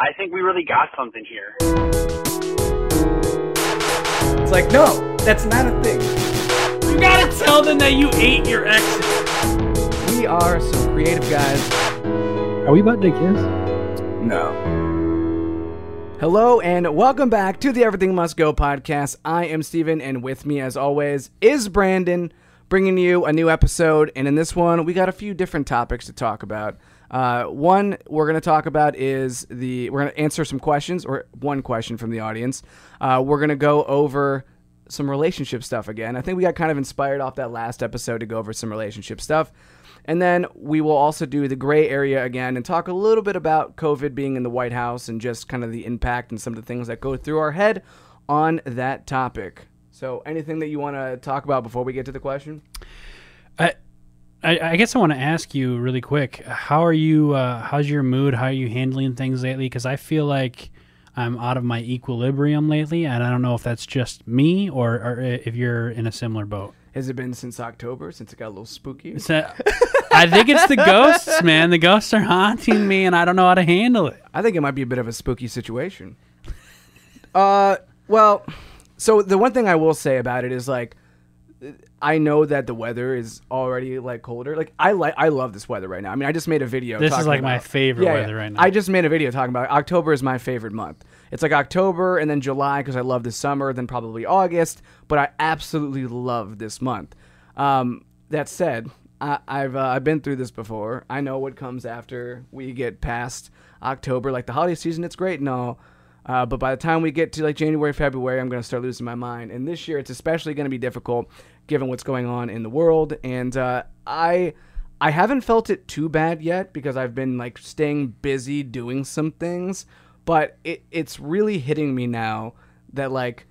I think we really got something here. It's like, no, that's not a thing. You gotta tell them that you ate your exit. We are some creative guys. Are we about to kiss? No. Hello and welcome back to the Everything Must Go podcast. I am Steven, and with me, as always, is Brandon, bringing you a new episode. And in this one, we got a few different topics to talk about. Uh, one we're going to talk about is the we're going to answer some questions or one question from the audience. Uh, we're going to go over some relationship stuff again. I think we got kind of inspired off that last episode to go over some relationship stuff. And then we will also do the gray area again and talk a little bit about COVID being in the White House and just kind of the impact and some of the things that go through our head on that topic. So, anything that you want to talk about before we get to the question? I, I, guess I want to ask you really quick. How are you? Uh, how's your mood? How are you handling things lately? Because I feel like I'm out of my equilibrium lately, and I don't know if that's just me or, or if you're in a similar boat. Has it been since October since it got a little spooky? I think it's the ghosts, man. The ghosts are haunting me, and I don't know how to handle it. I think it might be a bit of a spooky situation. Uh, well, so the one thing I will say about it is like, I know that the weather is already like colder. Like I like I love this weather right now. I mean, I just made a video. This is like my favorite Yeah, weather yeah. right now. I just made a video talking about October is my favorite month. It's like October and then July because I love the summer, then probably August. But I absolutely love this month. Um, that said, I, I've uh, I've been through this before. I know what comes after we get past October. Like the holiday season, it's great and all. Uh, but by the time we get to like January, February, I'm going to start losing my mind. And this year, it's especially going to be difficult given what's going on in the world. And uh, I, I haven't felt it too bad yet because I've been like staying busy doing some things. But it, it's really hitting me now that like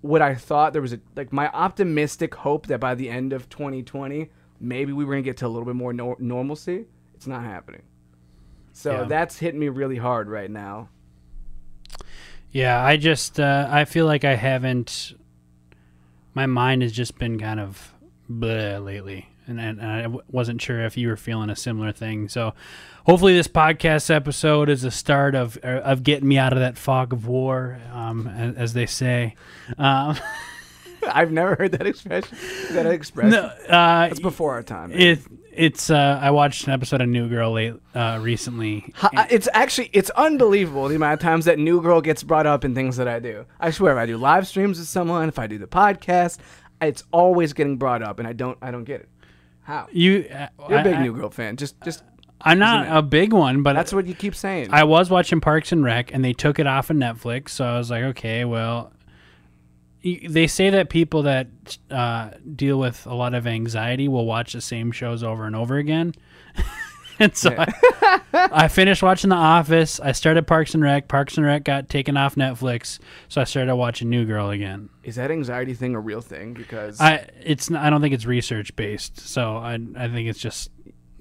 what I thought there was a like my optimistic hope that by the end of 2020 maybe we were gonna get to a little bit more nor- normalcy. It's not happening. So Yeah. that's hitting me really hard right now. Yeah, I just uh, I feel like I haven't. My mind has just been kind of bleh lately, and, and, and I w- wasn't sure if you were feeling a similar thing. So, hopefully, this podcast episode is the start of uh, of getting me out of that fog of war, um, as, as they say. Um, I've never heard that expression. Is that expression? no, uh, That's before our time. man. it it's uh, I watched an episode of New Girl late uh, recently. It's actually it's unbelievable the amount of times that New Girl gets brought up in things that I do. I swear, if I do live streams with someone, if I do the podcast, it's always getting brought up, and I don't I don't get it. How? You, uh, You're a big I, New Girl fan. Just just I'm not a big one, but that's what you keep saying. I was watching Parks and Rec, and they took it off of Netflix. So I was like, okay, well, they say that people that uh, deal with a lot of anxiety will watch the same shows over and over again. and so I, I finished watching The Office. I started Parks and Rec. Parks and Rec got taken off Netflix, so I started watching New Girl again. Is that anxiety thing a real thing? Because I it's I don't think it's research based, so I I think it's just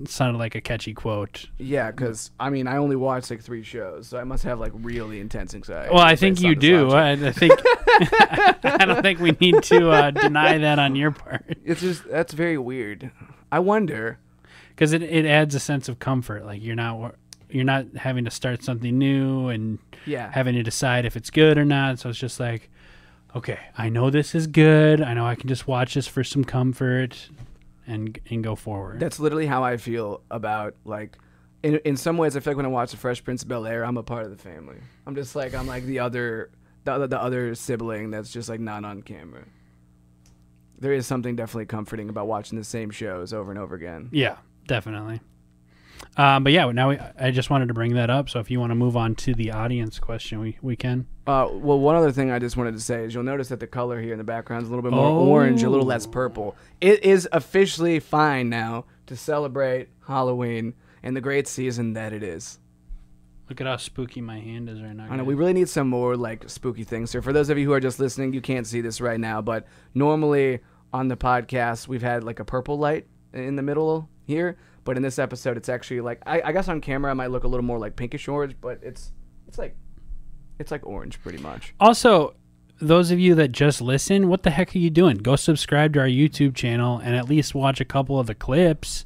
sounded like a catchy quote. yeah, because I mean, I only watched like three shows, so I must have like really intense anxiety. Well, I think you do. I, I think I don't think we need to uh, deny that on your part It's just that's very weird. I wonder. because it, it adds a sense of comfort. Like you're not you're not having to start something new and Yeah. having to decide if it's good or not. So it's just like, okay, I know this is good. I know I can just watch this for some comfort and and go forward. That's literally how I feel about like. In, in some ways, I feel like when I watch The Fresh Prince of Bel Air, I'm a part of the family. I'm just like I'm like the other, the other, the other sibling that's just like not on camera. There is something definitely comforting about watching the same shows over and over again. yeah, definitely. Um, but yeah, now we, I just wanted to bring that up. So if you want to move on to the audience question, we, we can. Uh, well, one other thing I just wanted to say is you'll notice that the color here in the background is a little bit more Oh. orange, a little less purple. It is officially fine now to celebrate Halloween and the great season that it is. Look at how spooky my hand is right now. I know we really need some more like spooky things here. For those of you who are just listening, you can't see this right now, but normally on the podcast we've had like a purple light in the middle here, but in this episode it's actually like I, I guess on camera I might look a little more like pinkish orange, but it's it's like it's like orange pretty much. Also, those of you that just listen, what the heck are you doing? Go subscribe to our YouTube channel and at least watch a couple of the clips.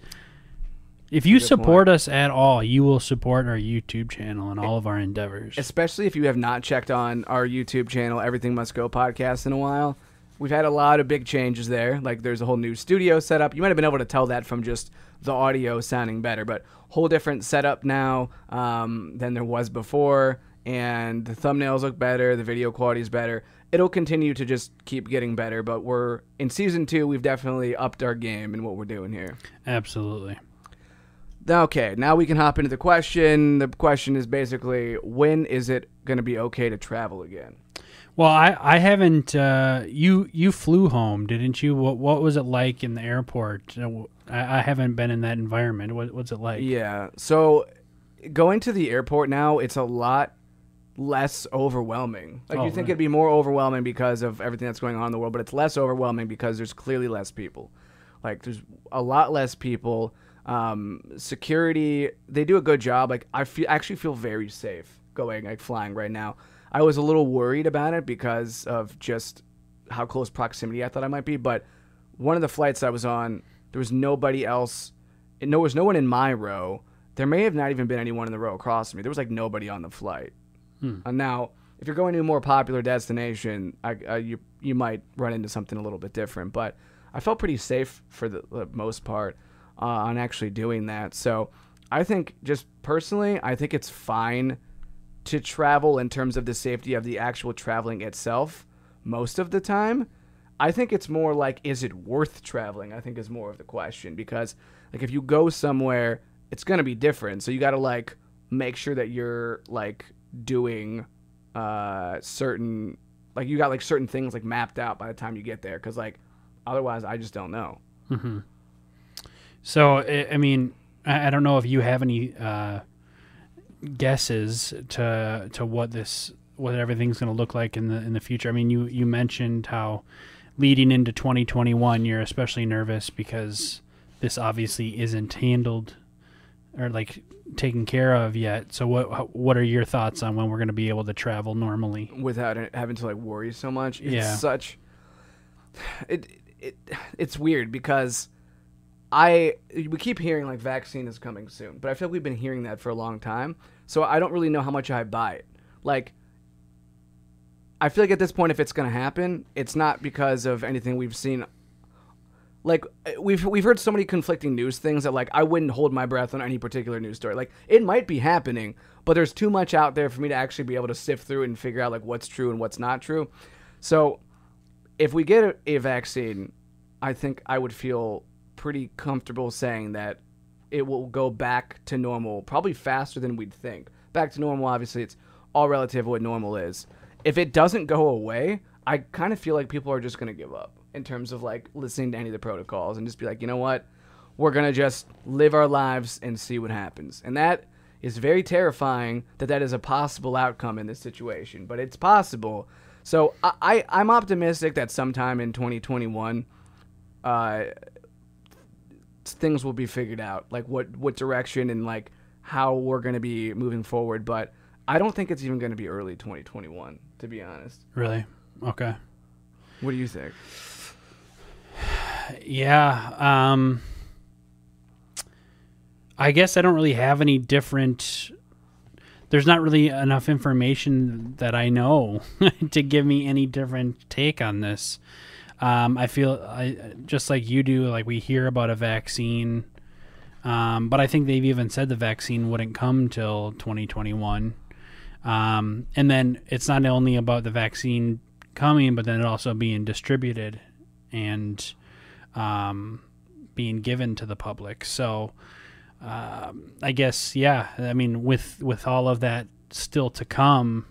If you support us at all, you will support our YouTube channel and all of our endeavors. especially if you have not checked on our YouTube channel, Everything Must Go podcast in a while. We've had a lot of big changes there. Like there's a whole new studio setup. You might have been able to tell that from just the audio sounding better, but whole different setup now um, than there was before. And the thumbnails look better. The video quality is better. It'll continue to just keep getting better. But we're in season two. We've definitely upped our game in what we're doing here. Absolutely. Okay, now we can hop into the question. The question is basically when is it going to be okay to travel again? Well, I, I haven't. Uh, you you flew home, didn't you? What what was it like in the airport? Uh, I, I haven't been in that environment. What, what's it like? Yeah. So going to the airport now, it's a lot less overwhelming. Like Oh, you think right. it'd be more overwhelming because of everything that's going on in the world, but it's less overwhelming because there's clearly less people. Like there's a lot less people. Um, security, they do a good job. Like I feel actually feel very safe going like flying right now. I was a little worried about it because of just how close proximity I thought I might be, but one of the flights I was on, there was nobody else. And there was no one in my row. There may have not even been anyone in the row across from me. There was like nobody on the flight. And now, if you're going to a more popular destination, I, uh, you you might run into something a little bit different. But I felt pretty safe for the, the most part uh, on actually doing that. So I think, just personally, I think it's fine to travel in terms of the safety of the actual traveling itself most of the time. I think it's more like, is it worth traveling? I think is more of the question because, like, if you go somewhere, it's gonna be different. So you got to like make sure that you're like doing uh certain like you got like certain things like mapped out by the time you get there because like otherwise I just don't know. So I, mean, I don't know if you have any uh, guesses to to what this what everything's going to look like in the in the future. I mean, you you mentioned how leading into 2021, you're especially nervous because this obviously isn't handled or like taken care of yet. So what what are your thoughts on when we're going to be able to travel normally? without having to like worry so much. It's Yeah. such it, it it's weird because I we keep hearing like vaccine is coming soon, but I feel like we've been hearing that for a long time. So I don't really know how much I buy it. Like I feel like at this point if it's going to happen, it's not because of anything we've seen like we've we've heard so many conflicting news things that like I wouldn't hold my breath on any particular news story. Like it might be happening, but there's too much out there for me to actually be able to sift through and figure out like what's true and what's not true. So if we get a, a vaccine, I think I would feel pretty comfortable saying that it will go back to normal probably faster than we'd think. Back to normal, obviously, it's all relative what normal is. If it doesn't go away, I kind of feel like people are just going to give up in terms of like listening to any of the protocols and just be like, you know what? We're going to just live our lives and see what happens. And that is very terrifying that that is a possible outcome in this situation, but it's possible. So I, I I'm optimistic that sometime in 2021, uh, things will be figured out, like what what direction and like how we're going to be moving forward. But I don't think it's even going to be early 2021, to be honest. Really? Okay. What do you think? Yeah. Um, I guess I don't really have any different. There's not really enough information that I know to give me any different take on this. Um, I feel I just like you do. Like we hear about a vaccine, um, but I think they've even said the vaccine wouldn't come till 2021. Um, and then it's not only about the vaccine coming, but then it also being distributed and um, being given to the public. So um, I guess yeah. I mean, with with all of that still to come,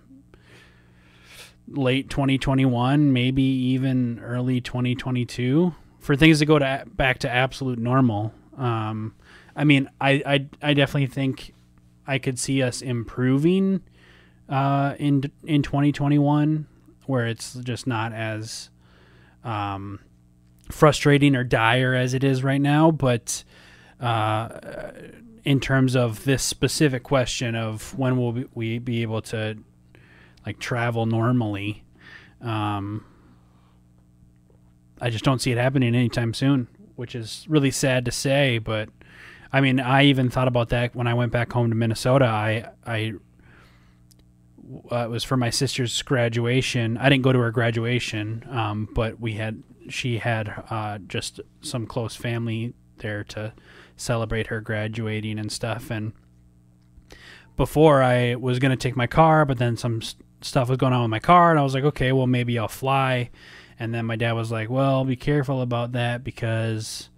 late 2021, maybe even early 2022, for things to go to back to absolute normal. Um, I mean, I, I I definitely think I could see us improving uh, in in 2021, where it's just not as um, frustrating or dire as it is right now. But uh, in terms of this specific question of when will we- we be able to like travel normally, um, I just don't see it happening anytime soon, which is really sad to say. But I mean, I even thought about that when I went back home to Minnesota. I I uh, it was for my sister's graduation. I didn't go to her graduation, um, but we had she had uh, just some close family there to celebrate her graduating and stuff. And before I was gonna take my car, but then some stuff was going on with my car, and I was like, okay, well maybe I'll fly. And then my dad was like, well, be careful about that because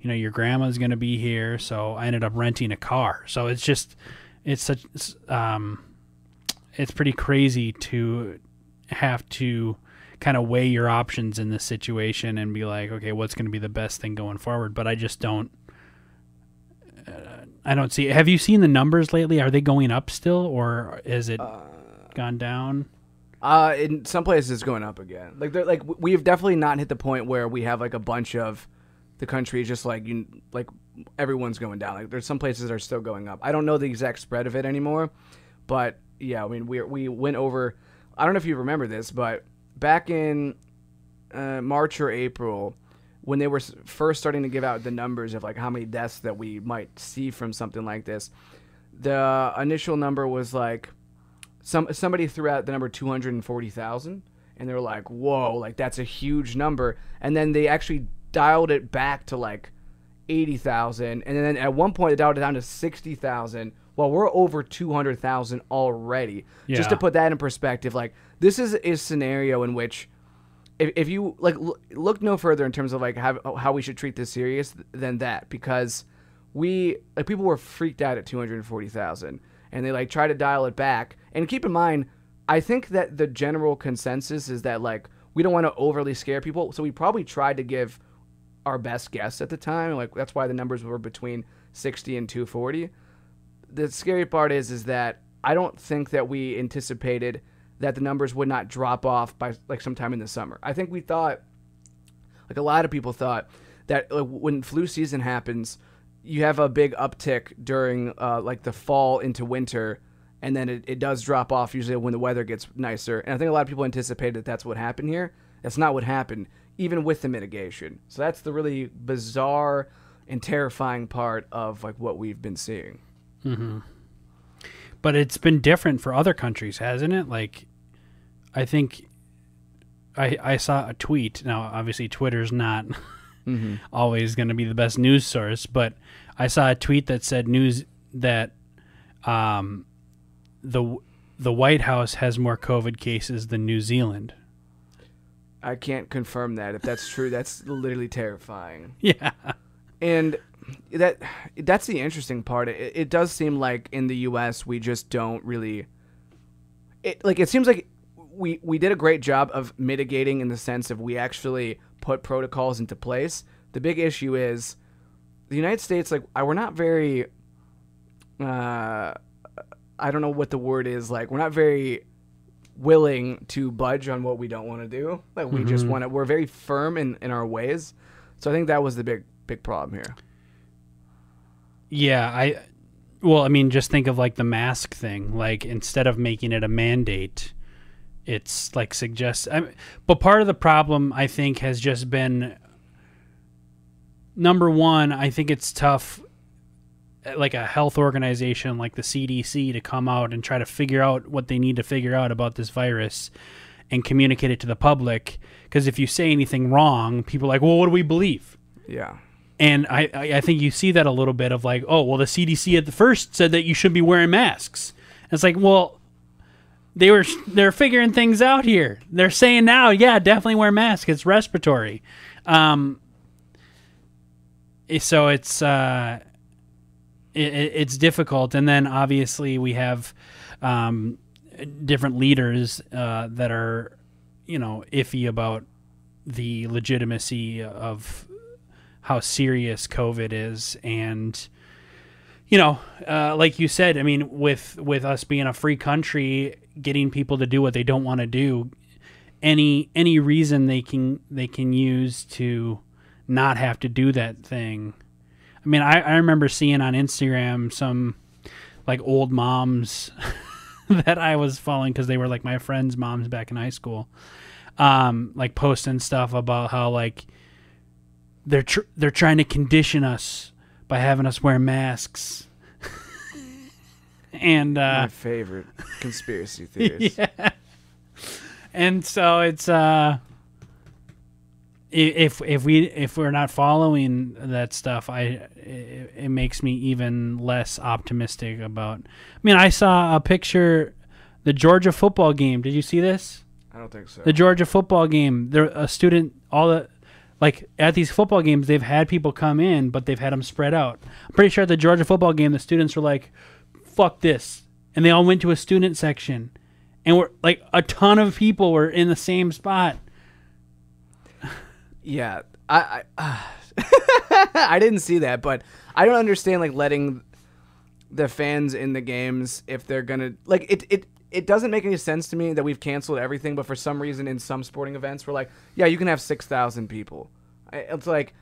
you know your grandma's gonna be here. So I ended up renting a car. So it's just it's such it's, um it's pretty crazy to have to kind of weigh your options in this situation and be like, okay, what's going to be the best thing going forward? But I just don't. Uh, I don't see. Have you seen the numbers lately? Are they going up still, or is it gone down? Uh, in some places it's going up again. Like they're like we've definitely not hit the point where we have like a bunch of the country just like you like everyone's going down. Like there's some places that are still going up. I don't know the exact spread of it anymore, but yeah, I mean we we went over. I don't know if you remember this, but back in uh, March or April, when they were first starting to give out the numbers of like how many deaths that we might see from something like this, the initial number was like some somebody threw out the number 240,000 and they were like, "Whoa, like that's a huge number." And then they actually dialed it back to like 80,000 and then at one point they dialed it down to 60,000. Well, we're over 200,000 already. Just to put that in perspective, like this is a scenario in which if, if you like look no further in terms of like how, how we should treat this serious than that because we like people were freaked out at 240,000 and they like try to dial it back. And keep in mind I think that the general consensus is that like we don't want to overly scare people. So we probably tried to give our best guess at the time. Like that's why the numbers were between 60 and 240 the scary part is is that I don't think that we anticipated that the numbers would not drop off by like sometime in the summer. I think we thought, like a lot of people thought, that uh, when flu season happens, you have a big uptick during uh, like the fall into winter, and then it, it does drop off usually when the weather gets nicer. And I think a lot of people anticipated that that's what happened here. That's not what happened, even with the mitigation. So that's the really bizarre and terrifying part of like what we've been seeing. Mm-hmm. But it's been different for other countries, hasn't it? Like, I think I I saw a tweet. Now, obviously, Twitter's not always going to be the best news source, but I saw a tweet that said news that um the the White House has more COVID cases than New Zealand. I can't confirm that. If that's true, that's literally terrifying. Yeah. And that that's the interesting part. It, it does seem like in the U.S. we just don't really. It like it seems like we we did a great job of mitigating in the sense of we actually put protocols into place. The big issue is the United States. Like we're not very. Uh, I don't know what the word is. Like we're not very willing to budge on what we don't want to do. Like we just want to. We're very firm in in our ways. So I think that was the big big problem here. Yeah, I well, I mean, just think of like the mask thing. Like instead of making it a mandate, it's like suggests. I mean, but part of the problem, I think, has just been number one. I think it's tough, uh, like a health organization like the CDC, to come out and try to figure out what they need to figure out about this virus and communicate it to the public. Because if you say anything wrong, people are like, well, what do we believe? Yeah. And I, I I think you see that a little bit of like, oh, well, the CDC at the first said that you should be wearing masks. And it's like, well, they were they're figuring things out here. They're saying now, yeah, definitely wear mask. It's respiratory. Um, so it's uh, it- it's difficult. And then obviously we have um, different leaders uh, that are, you know, iffy about the legitimacy of how serious COVID is, and you know, uh, like you said, I mean, with with us being a free country, getting people to do what they don't want to do, any any reason they can they can use to not have to do that thing. I mean, I, I remember seeing on Instagram some like old moms that I was following because they were like my friends' moms back in high school, um, like posting stuff about how like they're tr- they're trying to condition us by having us wear masks. And uh, My favorite conspiracy theories. yeah. And so it's uh if if we if we're not following that stuff, I it, it makes me even less optimistic about. I mean, I saw a picture the Georgia football game. Did you see this? I don't think so. The Georgia football game. There a student all the like at these football games they've had people come in, but they've had them spread out. I'm pretty sure at the Georgia football game the students were like, "Fuck this," and they all went to a student section, and we're like a ton of people were in the same spot. Yeah, I I, I didn't see that, but I don't understand like letting the fans in the games if they're gonna like it. It it doesn't make any sense to me that we've canceled everything, but for some reason in some sporting events we're like, yeah, you can have six thousand people. It's like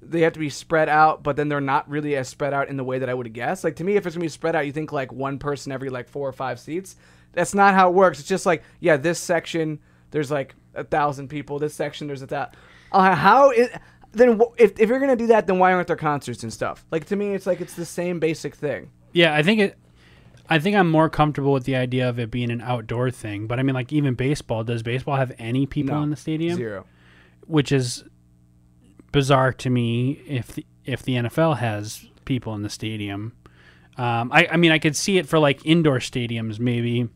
they have to be spread out, but then they're not really as spread out in the way that I would guess. Like to me, if it's gonna be spread out, you think like one person every like four or five seats. That's not how it works. It's just like yeah, this section there's like a thousand people. This section there's a thousand. Uh, how is then if if you're gonna do that, then why aren't there concerts and stuff? Like to me, it's like it's the same basic thing. Yeah, I think it. I think I'm more comfortable with the idea of it being an outdoor thing. But I mean, like even baseball. Does baseball have any people No, in the stadium? Zero. Which is bizarre to me. If the, if the NFL has people in the stadium, um, I I mean I could see it for like indoor stadiums maybe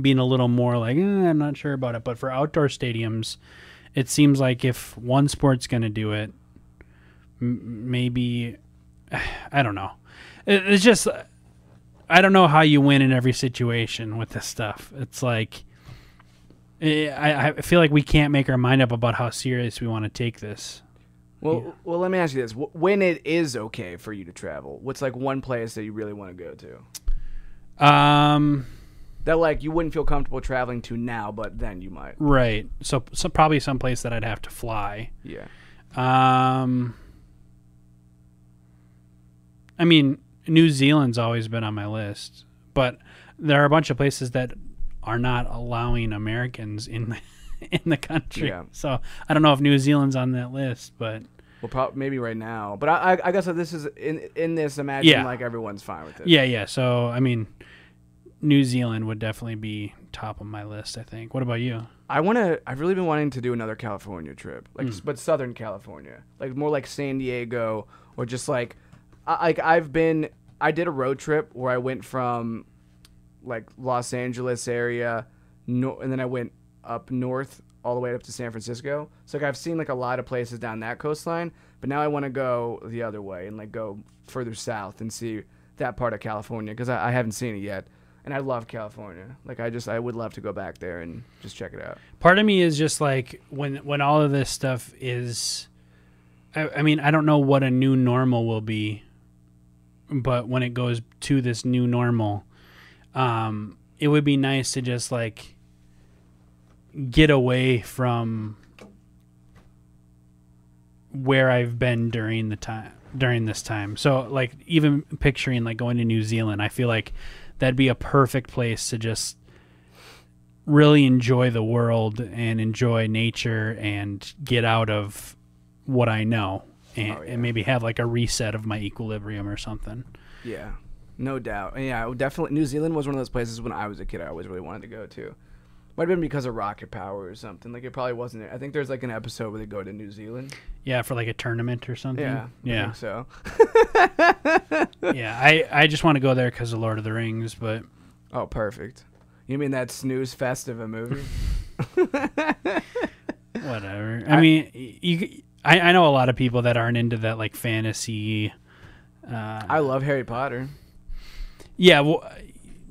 being a little more like eh, I'm not sure about it. But for outdoor stadiums, it seems like if one sport's going to do it, m- maybe I don't know. It, it's just I don't know how you win in every situation with this stuff. It's like eh, I, I feel like we can't make our mind up about how serious we want to take this. Well, well, let me ask you this: When it is okay for you to travel, what's like one place that you really want to go to Um, that like you wouldn't feel comfortable traveling to now, but then you might? right. So, so probably someplace that I'd have to fly. Yeah. Um, I mean, New Zealand's always been on my list, but there are a bunch of places that are not allowing Americans in in the country. Yeah. So I don't know if New Zealand's on that list, but Well, probably maybe right now, but I, I, I guess this is in in this. Imagine Yeah. like everyone's fine with it. yeah, yeah. So I mean, New Zealand would definitely be top of my list. I think. What about you? I want to. I've really been wanting to do another California trip, like, Hmm. but Southern California, like more like San Diego or just like, I, like I've been. I did a road trip where I went from, like Los Angeles area, no, and then I went up north all the way up to San Francisco. So like I've seen like a lot of places down that coastline, but now I want to go the other way and like go further south and see that part of California because I, I haven't seen it yet. And I love California. Like I just I would love to go back there and just check it out. part of me is just like when when all of this stuff is I, I mean i don't know what a new normal will be but when it goes to this new normal um it would be nice to just like get away from where i've been during the time during this time so like even picturing like going to new zealand i feel like that'd be a perfect place to just really enjoy the world and enjoy nature and get out of what I know and, Oh, yeah. and maybe have like a reset of my equilibrium or something. Yeah, no doubt. Yeah, definitely. New Zealand was one of those places when I was a kid I always really wanted to go to. Might have been because of rocket power or something. Like it probably wasn't. I think there's like an episode where they go to New Zealand. Yeah, for like a tournament or something. Yeah, I yeah, so. yeah. I I just want to go there because of Lord of the Rings, but Oh, perfect. You mean that snooze fest of a movie? whatever. I, mean, you. I, I know a lot of people that aren't into that like fantasy. Uh, I love Harry Potter. yeah, well,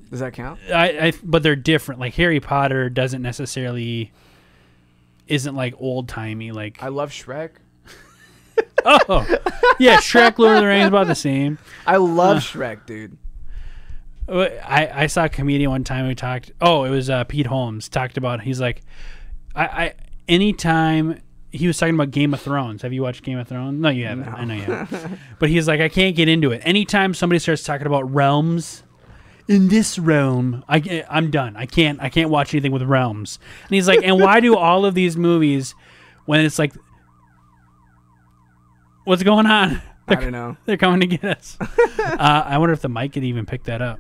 Does that count? I, I but they're different. Like Harry Potter doesn't necessarily isn't like old timey. Like I love Shrek. oh yeah, Shrek, Lord of the Rings, about the same. I love Shrek, dude. Uh, I I saw a comedian one time who talked. Oh, it was uh, Pete Holmes talked about. He's like, I I anytime he was talking about Game of Thrones. Have you watched Game of Thrones? No, you haven't. I know you haven't. but he's like, I can't get into it. Anytime somebody starts talking about realms. In this realm, I I'm done. I can't I can't watch anything with realms. And he's like, and why do all of these movies when it's like, what's going on? I don't know. They're coming to get us. uh, I wonder if the mic could even pick that up.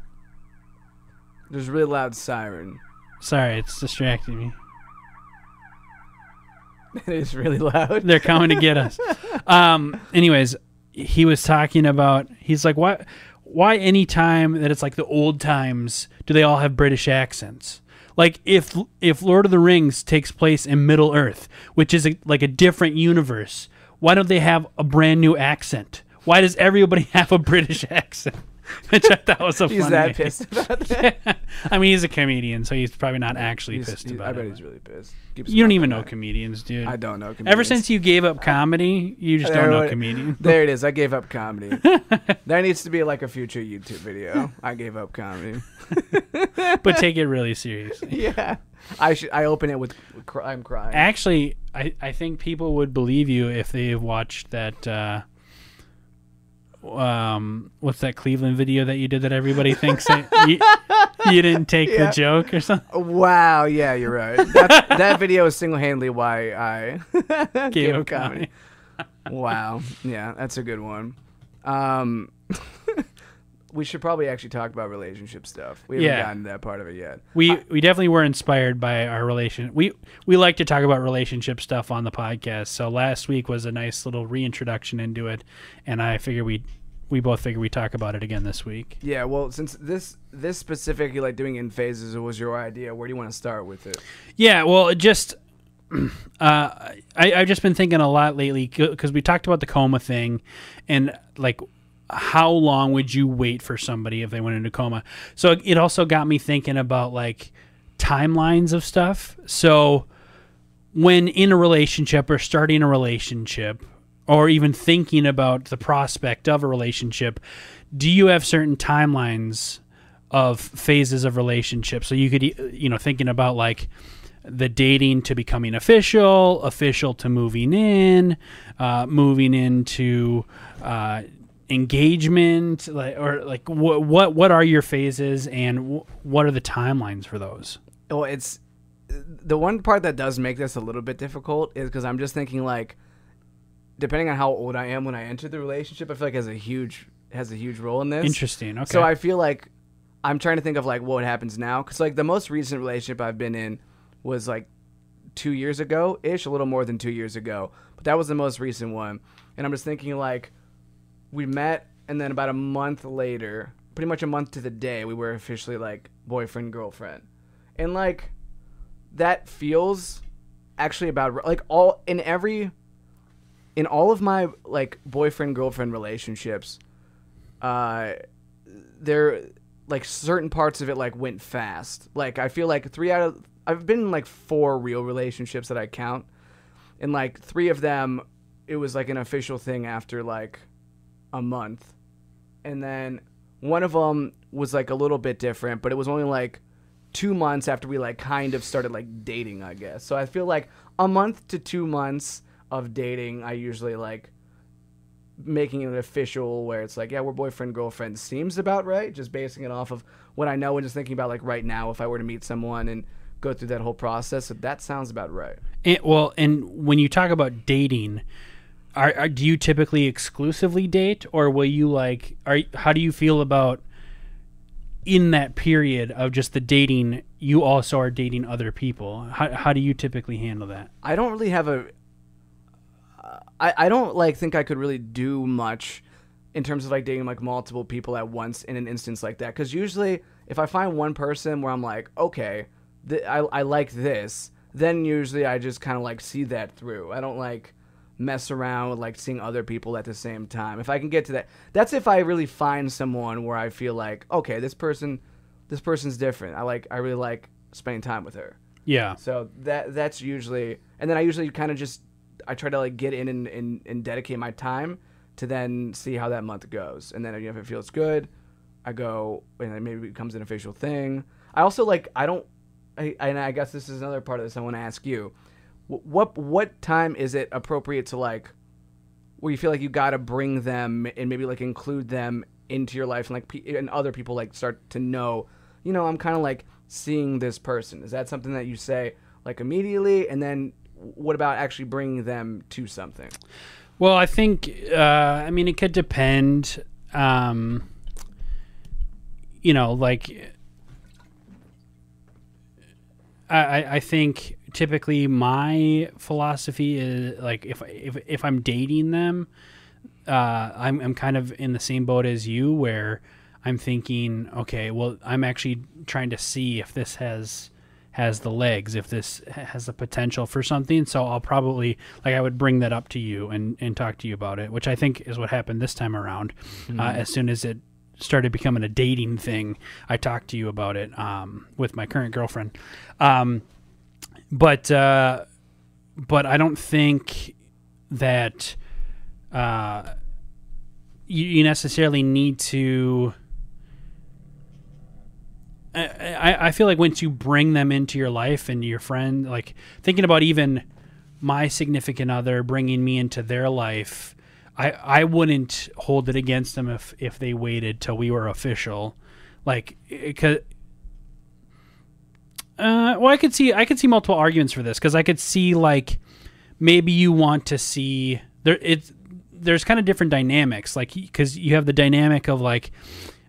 There's a really loud siren. Sorry, it's distracting me. It is really loud. They're coming to get us. Um. Anyways, he was talking about. He's like, why? Why any time that it's like the old times do they all have British accents? Like if if Lord of the Rings takes place in Middle Earth, which is a, like a different universe, why don't they have a brand new accent? Why does everybody have a British accent? Which I thought was a He's funny. that pissed about that. I mean, he's a comedian, so he's probably not actually He's- pissed he- about I bet it. he's really pissed. Keeps You don't even know comedians, dude. I don't know. Ever comedians. since you gave up comedy, you just don't know comedians. There it is. I gave up comedy. there needs to be like a future YouTube video. I gave up comedy. but take it really seriously. yeah. I should. I open it with. cr- I'm crying. Actually, I, I think people would believe you if they've watched that. Uh, um, what's that Cleveland video that you did that everybody thinks that you, you didn't take Yeah. the joke or something? Wow. Yeah, you're right. That, that video is single-handedly why I gave up comedy. wow. Yeah, that's a good one. Um, we should probably actually talk about relationship stuff. We haven't Yeah. gotten to that part of it yet. We we definitely were inspired by our relation. We we like to talk about relationship stuff on the podcast. So last week was a nice little reintroduction into it, and I figure we we both figure we talk about it again this week. Yeah. Well, since this this specifically like doing in phases was your idea, where do you want to start with it? Yeah, well, it just uh, I I've just been thinking a lot lately because we talked about the coma thing, and like how long would you wait for somebody if they went into coma? So it also got me thinking about like timelines of stuff. So when in a relationship or starting a relationship or even thinking about the prospect of a relationship, do you have certain timelines of phases of relationship? So you could, you know, thinking about like the dating to becoming official, official to moving in, uh, moving into uh, engagement, like or like what what what are your phases and wh- what are the timelines for those? Well, it's the one part that does make this a little bit difficult is because I'm just thinking like, depending on how old I am when I enter the relationship, I feel like has a huge has a huge role in this. Interesting. Okay. So I feel like I'm trying to think of like what happens now because like the most recent relationship I've been in was like two years ago ish, a little more than two years ago, but that was the most recent one. And I'm just thinking like we met and then about a month later, pretty much a month to the day, we were officially like boyfriend girlfriend, and like that feels actually about like all in every in all of my like boyfriend girlfriend relationships uh there like certain parts of it like went fast. Like i feel like three out of i've been in like four real relationships that i count. And like three of them it was like an official thing after like a month. And then one of them was like a little bit different but it was only like two months after we like kind of started like dating i guess. So i feel like a month to two months of dating i usually like making it official where it's like yeah we're boyfriend girlfriend seems about right just basing it off of what i know and just thinking about like right now if i were to meet someone and go through that whole process so that sounds about right And, well, and when you talk about dating, are, are do you typically exclusively date, or will you like? Are how do you feel about in that period of just the dating? You also are dating other people. How how do you typically handle that? I don't really have a. I, I don't like think I could really do much in terms of like dating like multiple people at once in an instance like that. Because usually, if I find one person where I'm like, okay, th- I I like this, then usually I just kind of like see that through. I don't like mess around with like seeing other people at the same time. If I can get to that, that's if I really find someone where I feel like, okay, this person, this person's different. I like, I really like spending time with her. Yeah. So that that's usually, and then I usually kind of just I try to like get in and, and, and dedicate my time to then see how that month goes, and then you know, if it feels good, I go and then maybe it becomes an official thing. I also like I don't, I, and I guess this is another part of this I want to ask you, what what time is it appropriate to like, where you feel like you got to bring them and maybe like include them into your life and like and other people like start to know, you know, I'm kind of like seeing this person. Is that something that you say like immediately, and then what about actually bringing them to something? Well, I think uh, I mean it could depend. Um, you know, like I, I think typically my philosophy is like if if if I'm dating them, uh, I'm I'm kind of in the same boat as you where I'm thinking, okay, well, I'm actually trying to see if this has has the legs, if this has the potential for something. So I'll probably like I would bring that up to you and and talk to you about it, which I think is what happened this time around. Uh, as soon as it started becoming a dating thing, I talked to you about it um, with my current girlfriend. Um, but uh, but I don't think that uh, you, you necessarily need to. I, I feel like once you bring them into your life and your friend, like thinking about even my significant other bringing me into their life, I I wouldn't hold it against them if if they waited till we were official, like because. Uh, well, I could see I could see multiple arguments for this because I could see like maybe you want to see there it's there's kind of different dynamics like because you have the dynamic of like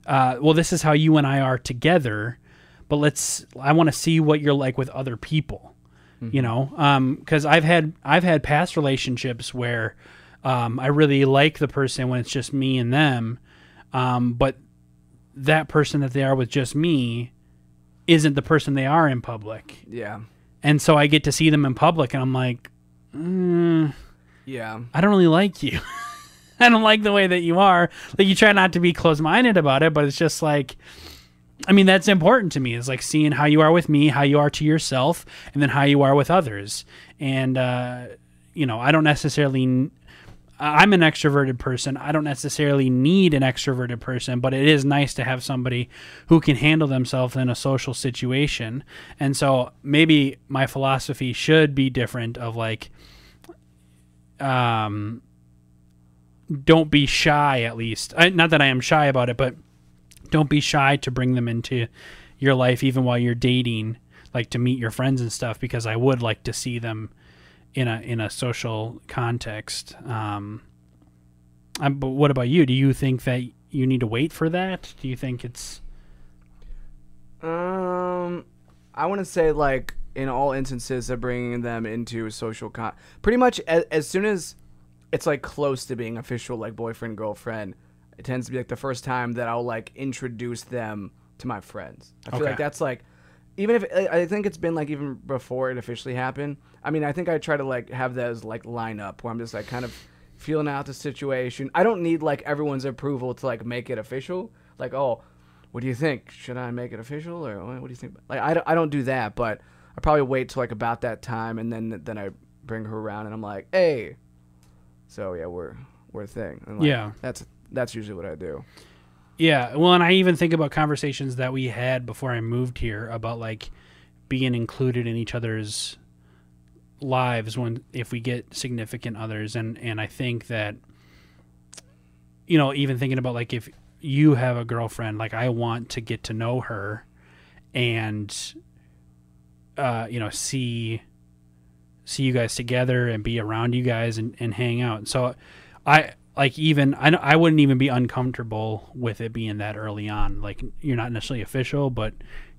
uh, well this is how you and I are together but let's I want to see what you're like with other people you know because I've had I've had past relationships where um, I really like the person when it's just me and them um, but that person that they are with just me isn't the person they are in public Yeah. and so I get to see them in public and I'm like mm, Yeah. I don't really like you. I don't like the way that you are. Like you try not to be close minded about it, but it's just like I mean, that's important to me. It's like seeing how you are with me, how you are to yourself, and then how you are with others. And uh, you know, I don't necessarily I'm an extroverted person. I don't necessarily need an extroverted person, but it is nice to have somebody who can handle themselves in a social situation. And so maybe my philosophy should be different of like um don't be shy at least. I, not that i am shy about it but don't be shy to bring them into your life even while you're dating like to meet your friends and stuff because i would like to see them in a in a social context. Um um, but what about you? Do you think that you need to wait for that? Do you think it's Um, I want to say like in all instances of bringing them into social con, pretty much as, as soon as it's like close to being official, like boyfriend girlfriend, it tends to be like the first time that I'll like introduce them to my friends. I feel Okay. like that's like. Even if I I think it's been like even before it officially happened. I mean, I think I try to like have those like line up where I'm just like kind of feeling out the situation. I don't need like everyone's approval to like make it official. Like, oh, what do you think? Should I make it official or what what do you think? Like, I don't, I don't do that, but I probably wait till like about that time and then then I bring her around and I'm like, hey, so yeah, we're we're a thing. Like, Yeah. that's that's usually what I do. Yeah, well, and I even think about conversations that we had before I moved here about like being included in each other's lives when if we get significant others, and and I think that you know even thinking about like if you have a girlfriend, like I want to get to know her, and uh, you know see see you guys together and be around you guys and, and hang out. So I like even I I wouldn't even be uncomfortable with it being that early on. Like you're not necessarily official, but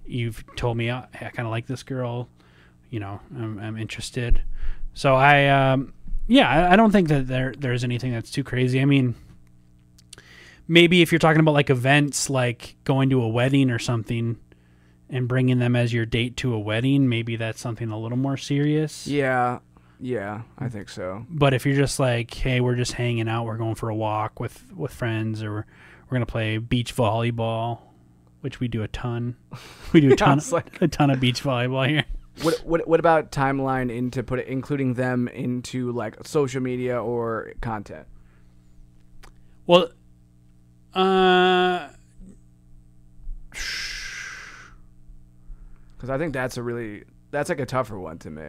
you've told me "Oh, I, kind of like this girl. You know, I'm, I'm interested. So I um yeah, I, I don't think that there there's anything that's too crazy. I mean, maybe if you're talking about like events like going to a wedding or something and bringing them as your date to a wedding, maybe that's something a little more serious. Yeah, yeah, I think so. But if you're just like, hey, we're just hanging out, we're going for a walk with with friends, or we're, we're gonna play beach volleyball, which we do a ton. We do a ton, it's like- a ton of beach volleyball here. What what what about timeline into put it, including them into like social media or content? Well, uh, Because I think that's a really that's like a tougher one to me.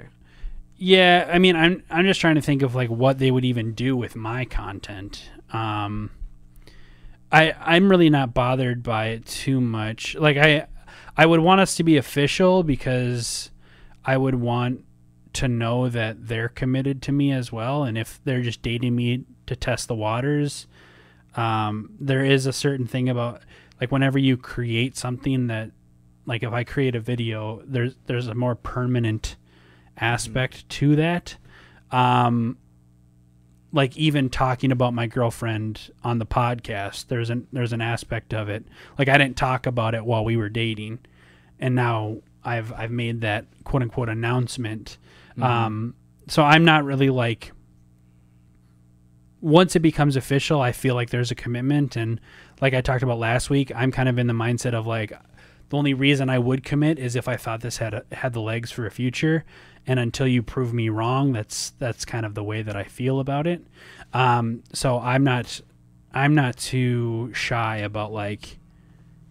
yeah. I mean, I'm I'm just trying to think of like what they would even do with my content. Um, I I'm really not bothered by it too much. Like I I would want us to be official because I would want to know that they're committed to me as well. And if they're just dating me to test the waters, um, there is a certain thing about like whenever you create something that, like if I create a video, there's there's a more permanent aspect to that. Um, like even talking about my girlfriend on the podcast, there's an there's an aspect of it. Like I didn't talk about it while we were dating, and now I've I've made that quote unquote announcement. Um, so I'm not really like once it becomes official, I feel like there's a commitment, and like I talked about last week, I'm kind of in the mindset of like the only reason I would commit is if I thought this had a, had the legs for a future, and until you prove me wrong, that's that's kind of the way that I feel about it. Um, so I'm not I'm not too shy about like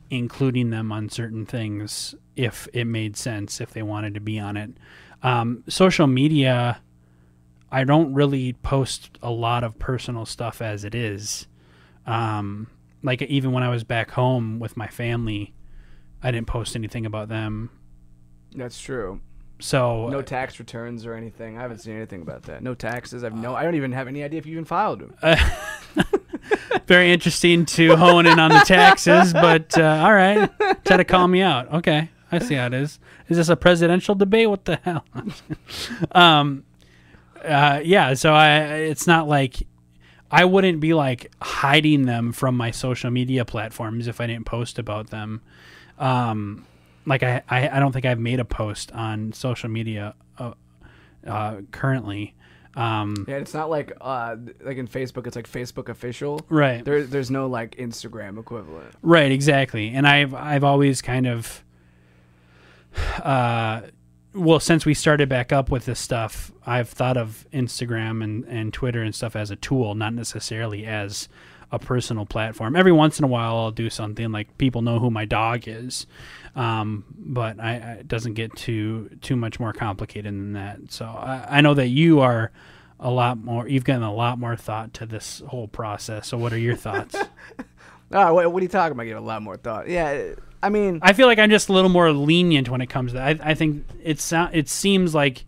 including them on certain things if it made sense if they wanted to be on it. Um, social media, I don't really post a lot of personal stuff as it is. Um, like even when I was back home with my family, I didn't post anything about them. That's true. So No tax returns or anything. I haven't seen anything about that. No taxes. I've no. I don't even have any idea if you even filed them. very interesting to hone in on the taxes, but uh, all right, try to call me out. Okay, I see how it is. Is this a presidential debate? What the hell? um, uh, yeah. So I, it's not like I wouldn't be like hiding them from my social media platforms if I didn't post about them. Um, like I, I, I don't think I've made a post on social media uh, uh, currently. Um, Yeah, it's not like uh like in Facebook. It's like Facebook official. right. There, there's no like Instagram equivalent. Right, exactly. And I've I've always kind of uh well, since we started back up with this stuff, I've thought of Instagram and, and Twitter and stuff as a tool, not necessarily as a personal platform. Every once in a while, I'll do something like people know who my dog is, um, but I, I, it doesn't get too too much more complicated than that. So I, I know that you are a lot more. You've gotten a lot more thought to this whole process. So what are your thoughts? Ah, what, what are you talking about? It a lot more thought. Yeah, I mean, I feel like I'm just a little more lenient when it comes to that. I, I think it sound it seems like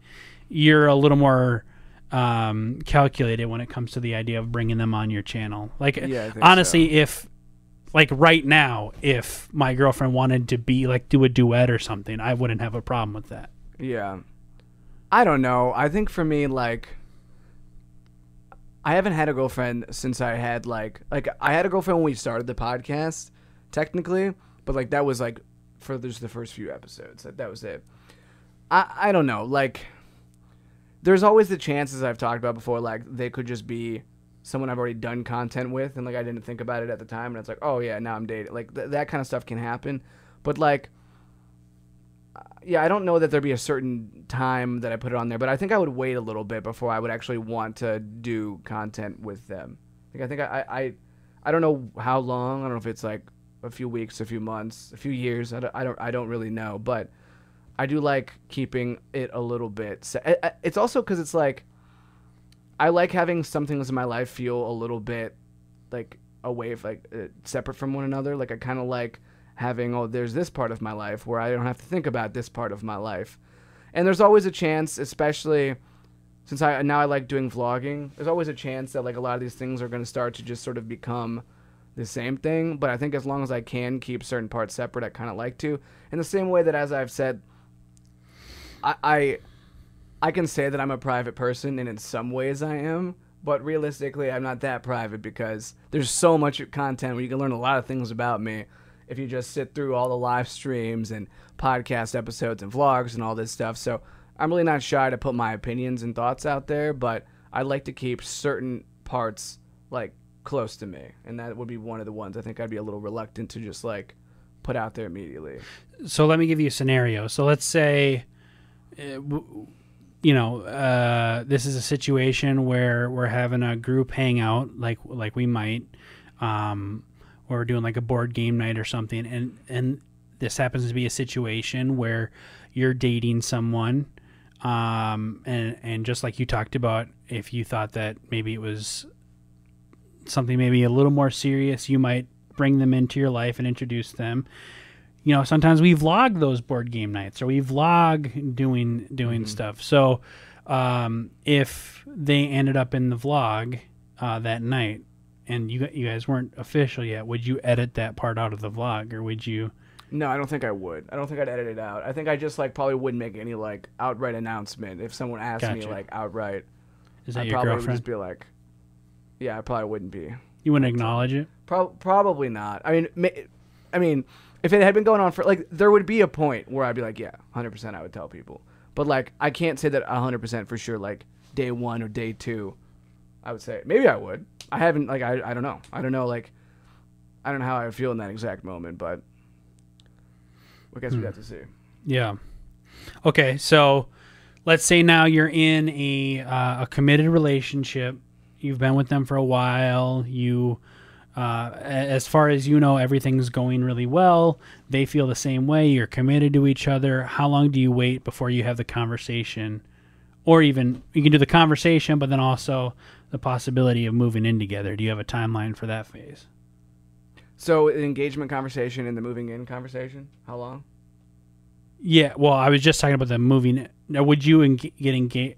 you're a little more um, calculated when it comes to the idea of bringing them on your channel. Like Yeah, honestly, if like right now, if my girlfriend wanted to be like do a duet or something, I wouldn't have a problem with that. Yeah. I don't know. I think for me, like, I haven't had a girlfriend since I had like like I had a girlfriend when we started the podcast, technically, but like that was like for just the first few episodes. That that was it. I I don't know. Like, there's always the chances I've talked about before. Like they could just be someone I've already done content with, and like I didn't think about it at the time, and it's like, oh yeah, now I'm dating. Like th- that kind of stuff can happen, but like uh, yeah, I don't know that there'd be a certain time that I put it on there, but I think I would wait a little bit before I would actually want to do content with them. Like I think I, I, I don't know how long. I don't know if it's like a few weeks, a few months, a few years. I don't, I don't, I don't really know, but I do like keeping it a little bit. se- It's also because it's like I like having some things in my life feel a little bit like away, like uh, separate from one another. Like I kind of like having oh there's this part of my life where I don't have to think about this part of my life. And there's always a chance, especially since I now I like doing vlogging, there's always a chance that like a lot of these things are going to start to just sort of become the same thing, but I think as long as I can keep certain parts separate, I kind of like to. In the same way that as I've said I, I can say that I'm a private person and in some ways I am, but realistically I'm not that private because there's so much content where you can learn a lot of things about me if you just sit through all the live streams and podcast episodes and vlogs and all this stuff. So I'm really not shy to put my opinions and thoughts out there, but I like to keep certain parts like close to me, and that would be one of the ones I think I'd be a little reluctant to just like put out there immediately. so let me give you a scenario. So let's say, you know, uh, this is a situation where we're having a group hangout, like like we might, um, or we're doing like a board game night or something, and and this happens to be a situation where you're dating someone, um, and and just like you talked about, if you thought that maybe it was something maybe a little more serious, you might bring them into your life and introduce them you know, sometimes we vlog those board game nights or we vlog doing doing stuff. So um, if they ended up in the vlog uh, that night and you you guys weren't official yet, would you edit that part out of the vlog or would you? No, I don't think I would. I don't think I'd edit it out. I think I just like probably wouldn't make any like outright announcement if someone asked me like outright. Is that I your probably would just be like, yeah, I probably wouldn't be. you wouldn't acknowledge it. Pro- probably not. I mean, ma- I mean, if it had been going on for like, there would be a point where I'd be like, yeah, hundred percent, I would tell people. But like, I can't say that hundred percent for sure. Like day one or day two, I would say maybe I would. I haven't like I I don't know. I don't know like, I don't know how I would feel in that exact moment, but I guess we'd have to see. Yeah. Okay, so let's say now you're in a uh, a committed relationship. You've been with them for a while. You, uh, as far as you know, everything's going really well. They feel the same way. You're committed to each other. How long do you wait before you have the conversation, or even you can do the conversation, but then also the possibility of moving in together? Do you have a timeline for that phase? So the engagement conversation and the moving in conversation. How long? Yeah, well, I was just talking about the moving. Now, would you eng- get engaged?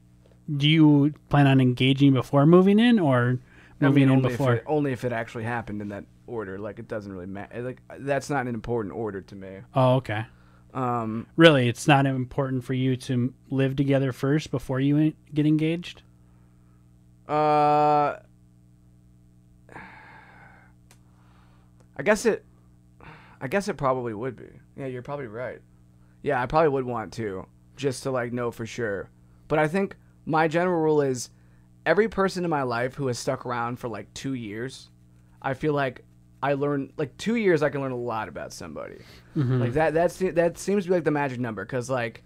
Do you plan on engaging before moving in, or I mean, in only before? If it, only if it actually happened in that order. Like it doesn't really matter. Like that's not an important order to me. oh, okay. Um, Really, it's not important for you to live together first before you get engaged. uh, I guess it. I guess it probably would be. Yeah, you're probably right. Yeah, I probably would want to just to like know for sure. But I think my general rule is every person in my life who has stuck around for like two years, I feel like I learn like two years. I can learn a lot about somebody. Mm-hmm. Like that. That's that seems to be like the magic number because like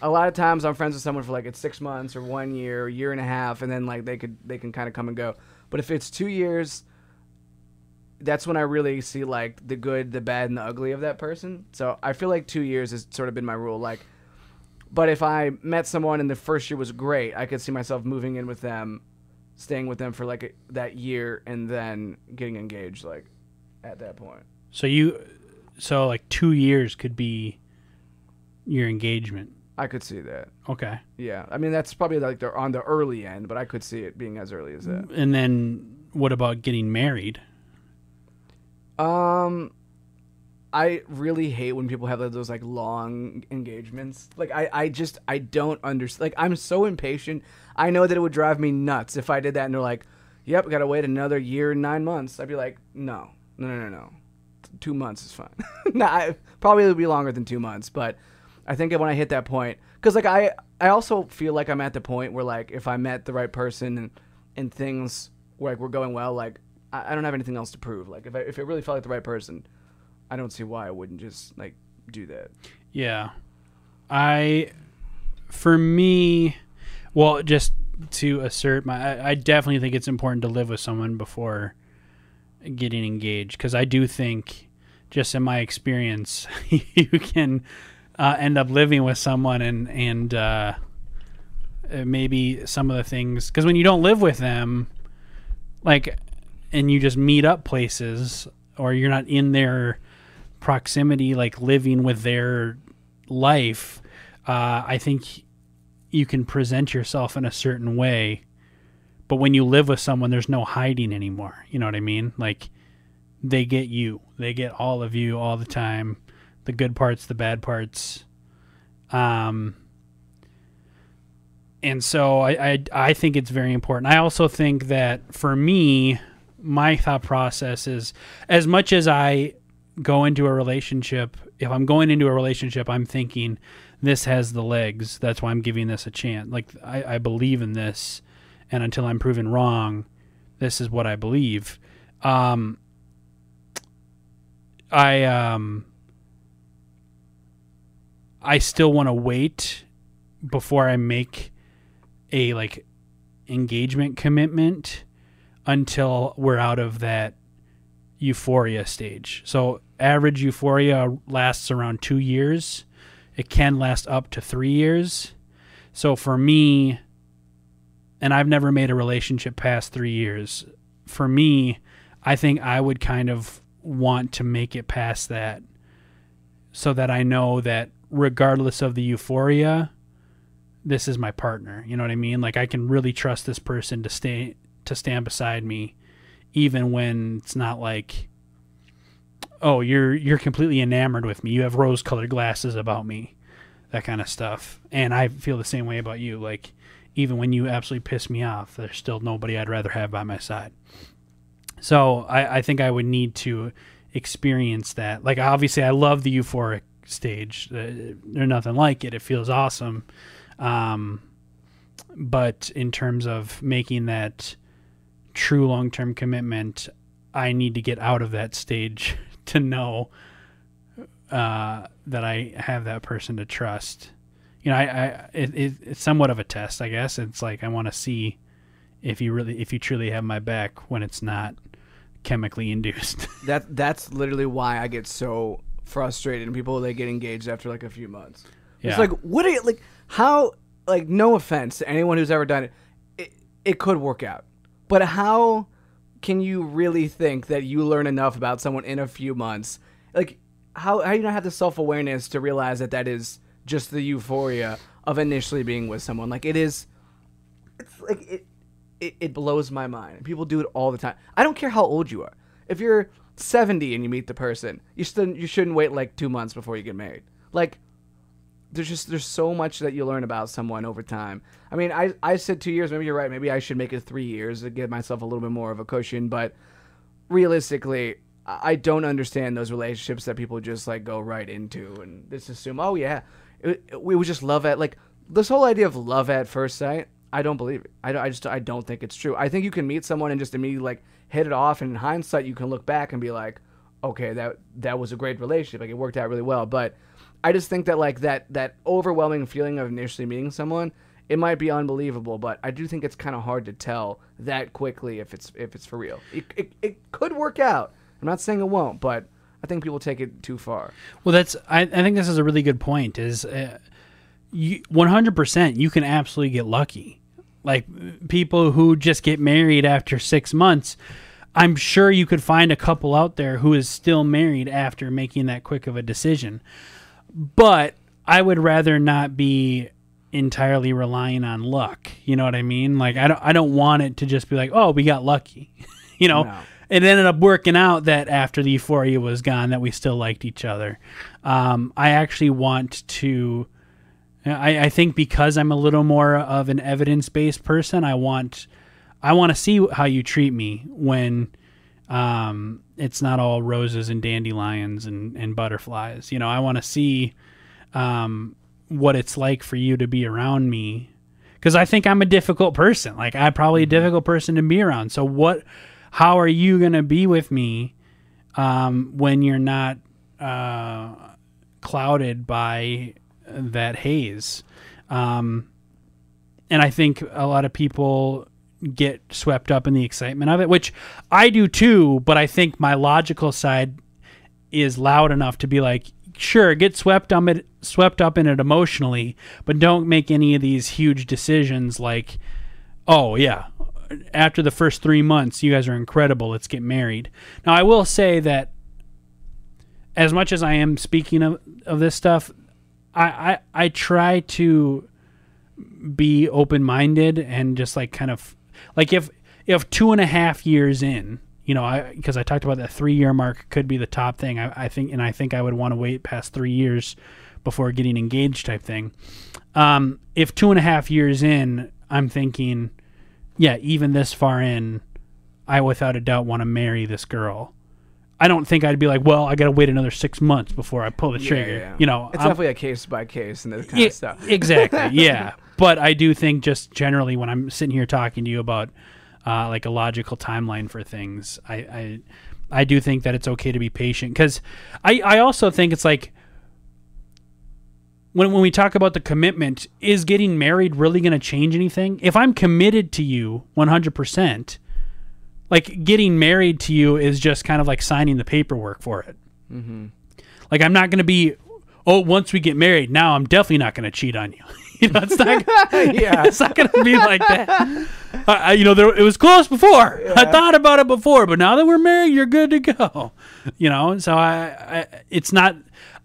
a lot of times I'm friends with someone for like it's six months or one year, or year and a half, and then like they could they can kind of come and go. But if it's two years, that's when I really see like the good, the bad, and the ugly of that person. So I feel like two years has sort of been my rule. Like, but if I met someone and the first year was great, I could see myself moving in with them, staying with them for like a, that year, and then getting engaged. Like at that point. So you, so like two years could be your engagement. I could see that. Okay, Yeah, I mean that's probably like they're on the early end, but I could see it being as early as that. and then what about getting married? Um, I really hate when people have those like long engagements. Like I, I just I don't understand. Like I'm so impatient. I know that it would drive me nuts if I did that and they're like, "Yep, gotta wait another year and nine months." I'd be like, "No, no, no, no, no. Two months is fine." nah, I, probably would be longer than two months, but I think when I hit that point, because like I, I also feel like I'm at the point where like if I met the right person and and things like were going well, like I, I don't have anything else to prove. Like if I, if it really felt like the right person, I don't see why I wouldn't just like do that. Yeah. I for me well just to assert my I, I definitely think it's important to live with someone before getting engaged cuz I do think just in my experience you can uh, end up living with someone and and uh, maybe some of the things cuz when you don't live with them like and you just meet up places or you're not in their proximity like living with their life uh, i think you can present yourself in a certain way. But when you live with someone there's no hiding anymore. You know what i mean? Like they get you. They get all of you all the time. The good parts the bad parts. Um and so I, I I think it's very important. I also think that for me, my thought process is as much as I go into a relationship, if I'm going into a relationship, I'm thinking this has the legs. That's why I'm giving this a chance. Like I, I believe in this, and until I'm proven wrong, this is what I believe. Um, I um, I still want to wait before I make a like engagement commitment until we're out of that euphoria stage. So average euphoria lasts around 2 years. It can last up to 3 years. So for me and I've never made a relationship past 3 years. For me, I think I would kind of want to make it past that so that I know that regardless of the euphoria, this is my partner. You know what I mean? Like I can really trust this person to stay to stand beside me even when it's not like oh, you're you're completely enamored with me. You have rose-colored glasses about me. That kind of stuff. And I feel the same way about you. Like even when you absolutely piss me off, there's still nobody I'd rather have by my side. So I, I think I would need to experience that. Like obviously, I love the euphoric stage. Uh, there's nothing like it. It feels awesome. Um, but in terms of making that true long term commitment, I need to get out of that stage to know uh, that I have that person to trust. You know, I, I it, it, it's somewhat of a test, I guess. It's like I want to see if you really, if you truly have my back when it's not chemically induced. That that's literally why I get so frustrated and people they get engaged after like a few months. Yeah. It's like what are you like how like no offense to anyone who's ever done it, it it could work out. But how can you really think that you learn enough about someone in a few months? Like how how do you not have the self-awareness to realize that that is just the euphoria of initially being with someone? Like it is it's like it it, it blows my mind. People do it all the time. I don't care how old you are. If you're 70 and you meet the person, you still you shouldn't wait like 2 months before you get married. Like there's just there's so much that you learn about someone over time. I mean, I I said 2 years, maybe you're right. Maybe I should make it 3 years to give myself a little bit more of a cushion, but realistically, I don't understand those relationships that people just like go right into and just assume, "Oh yeah, it, it- we would just love at like this whole idea of love at first sight." I don't believe it. I, I just I don't think it's true. I think you can meet someone and just immediately like hit it off, and in hindsight, you can look back and be like, "Okay, that that was a great relationship. Like it worked out really well." But I just think that like that that overwhelming feeling of initially meeting someone, it might be unbelievable, but I do think it's kind of hard to tell that quickly if it's if it's for real. It, it, it could work out. I'm not saying it won't, but I think people take it too far. Well, that's I, I think this is a really good point. Is uh, you 100% you can absolutely get lucky. Like people who just get married after 6 months, I'm sure you could find a couple out there who is still married after making that quick of a decision. But I would rather not be entirely relying on luck. You know what I mean? Like I don't I don't want it to just be like, "Oh, we got lucky." you know? No. it ended up working out that after the euphoria was gone that we still liked each other um, i actually want to I, I think because i'm a little more of an evidence-based person i want i want to see how you treat me when um, it's not all roses and dandelions and, and butterflies you know i want to see um, what it's like for you to be around me because I think I'm a difficult person. Like I'm probably a difficult person to be around. So what? How are you gonna be with me um, when you're not uh, clouded by that haze? Um, and I think a lot of people get swept up in the excitement of it, which I do too. But I think my logical side is loud enough to be like, sure, get swept up it, swept up in it emotionally, but don't make any of these huge decisions like, oh yeah, after the first three months, you guys are incredible. Let's get married. Now, I will say that as much as I am speaking of, of this stuff, I, I I try to be open minded and just like kind of like if if two and a half years in, you know, I because I talked about that three year mark could be the top thing. I, I think, and I think I would want to wait past three years before getting engaged, type thing. Um, if two and a half years in, I'm thinking, yeah, even this far in, I without a doubt want to marry this girl. I don't think I'd be like, well, I got to wait another six months before I pull the trigger. You know, it's I'm- definitely a case by case and this kind yeah, of stuff. exactly. Yeah, but I do think just generally when I'm sitting here talking to you about uh, like a logical timeline for things, I, I I do think that it's okay to be patient because I I also think it's like when when we talk about the commitment, is getting married really going to change anything? If I'm committed to you 100 percent. Like getting married to you is just kind of like signing the paperwork for it. Like I'm not going to be, oh, once we get married, now I'm definitely not going to cheat on you. you know, it's not. Yeah. it's not going to be like that. You know, there, it was close before. I thought about it before, but now that we're married, you're good to go. You know, so I, I it's not.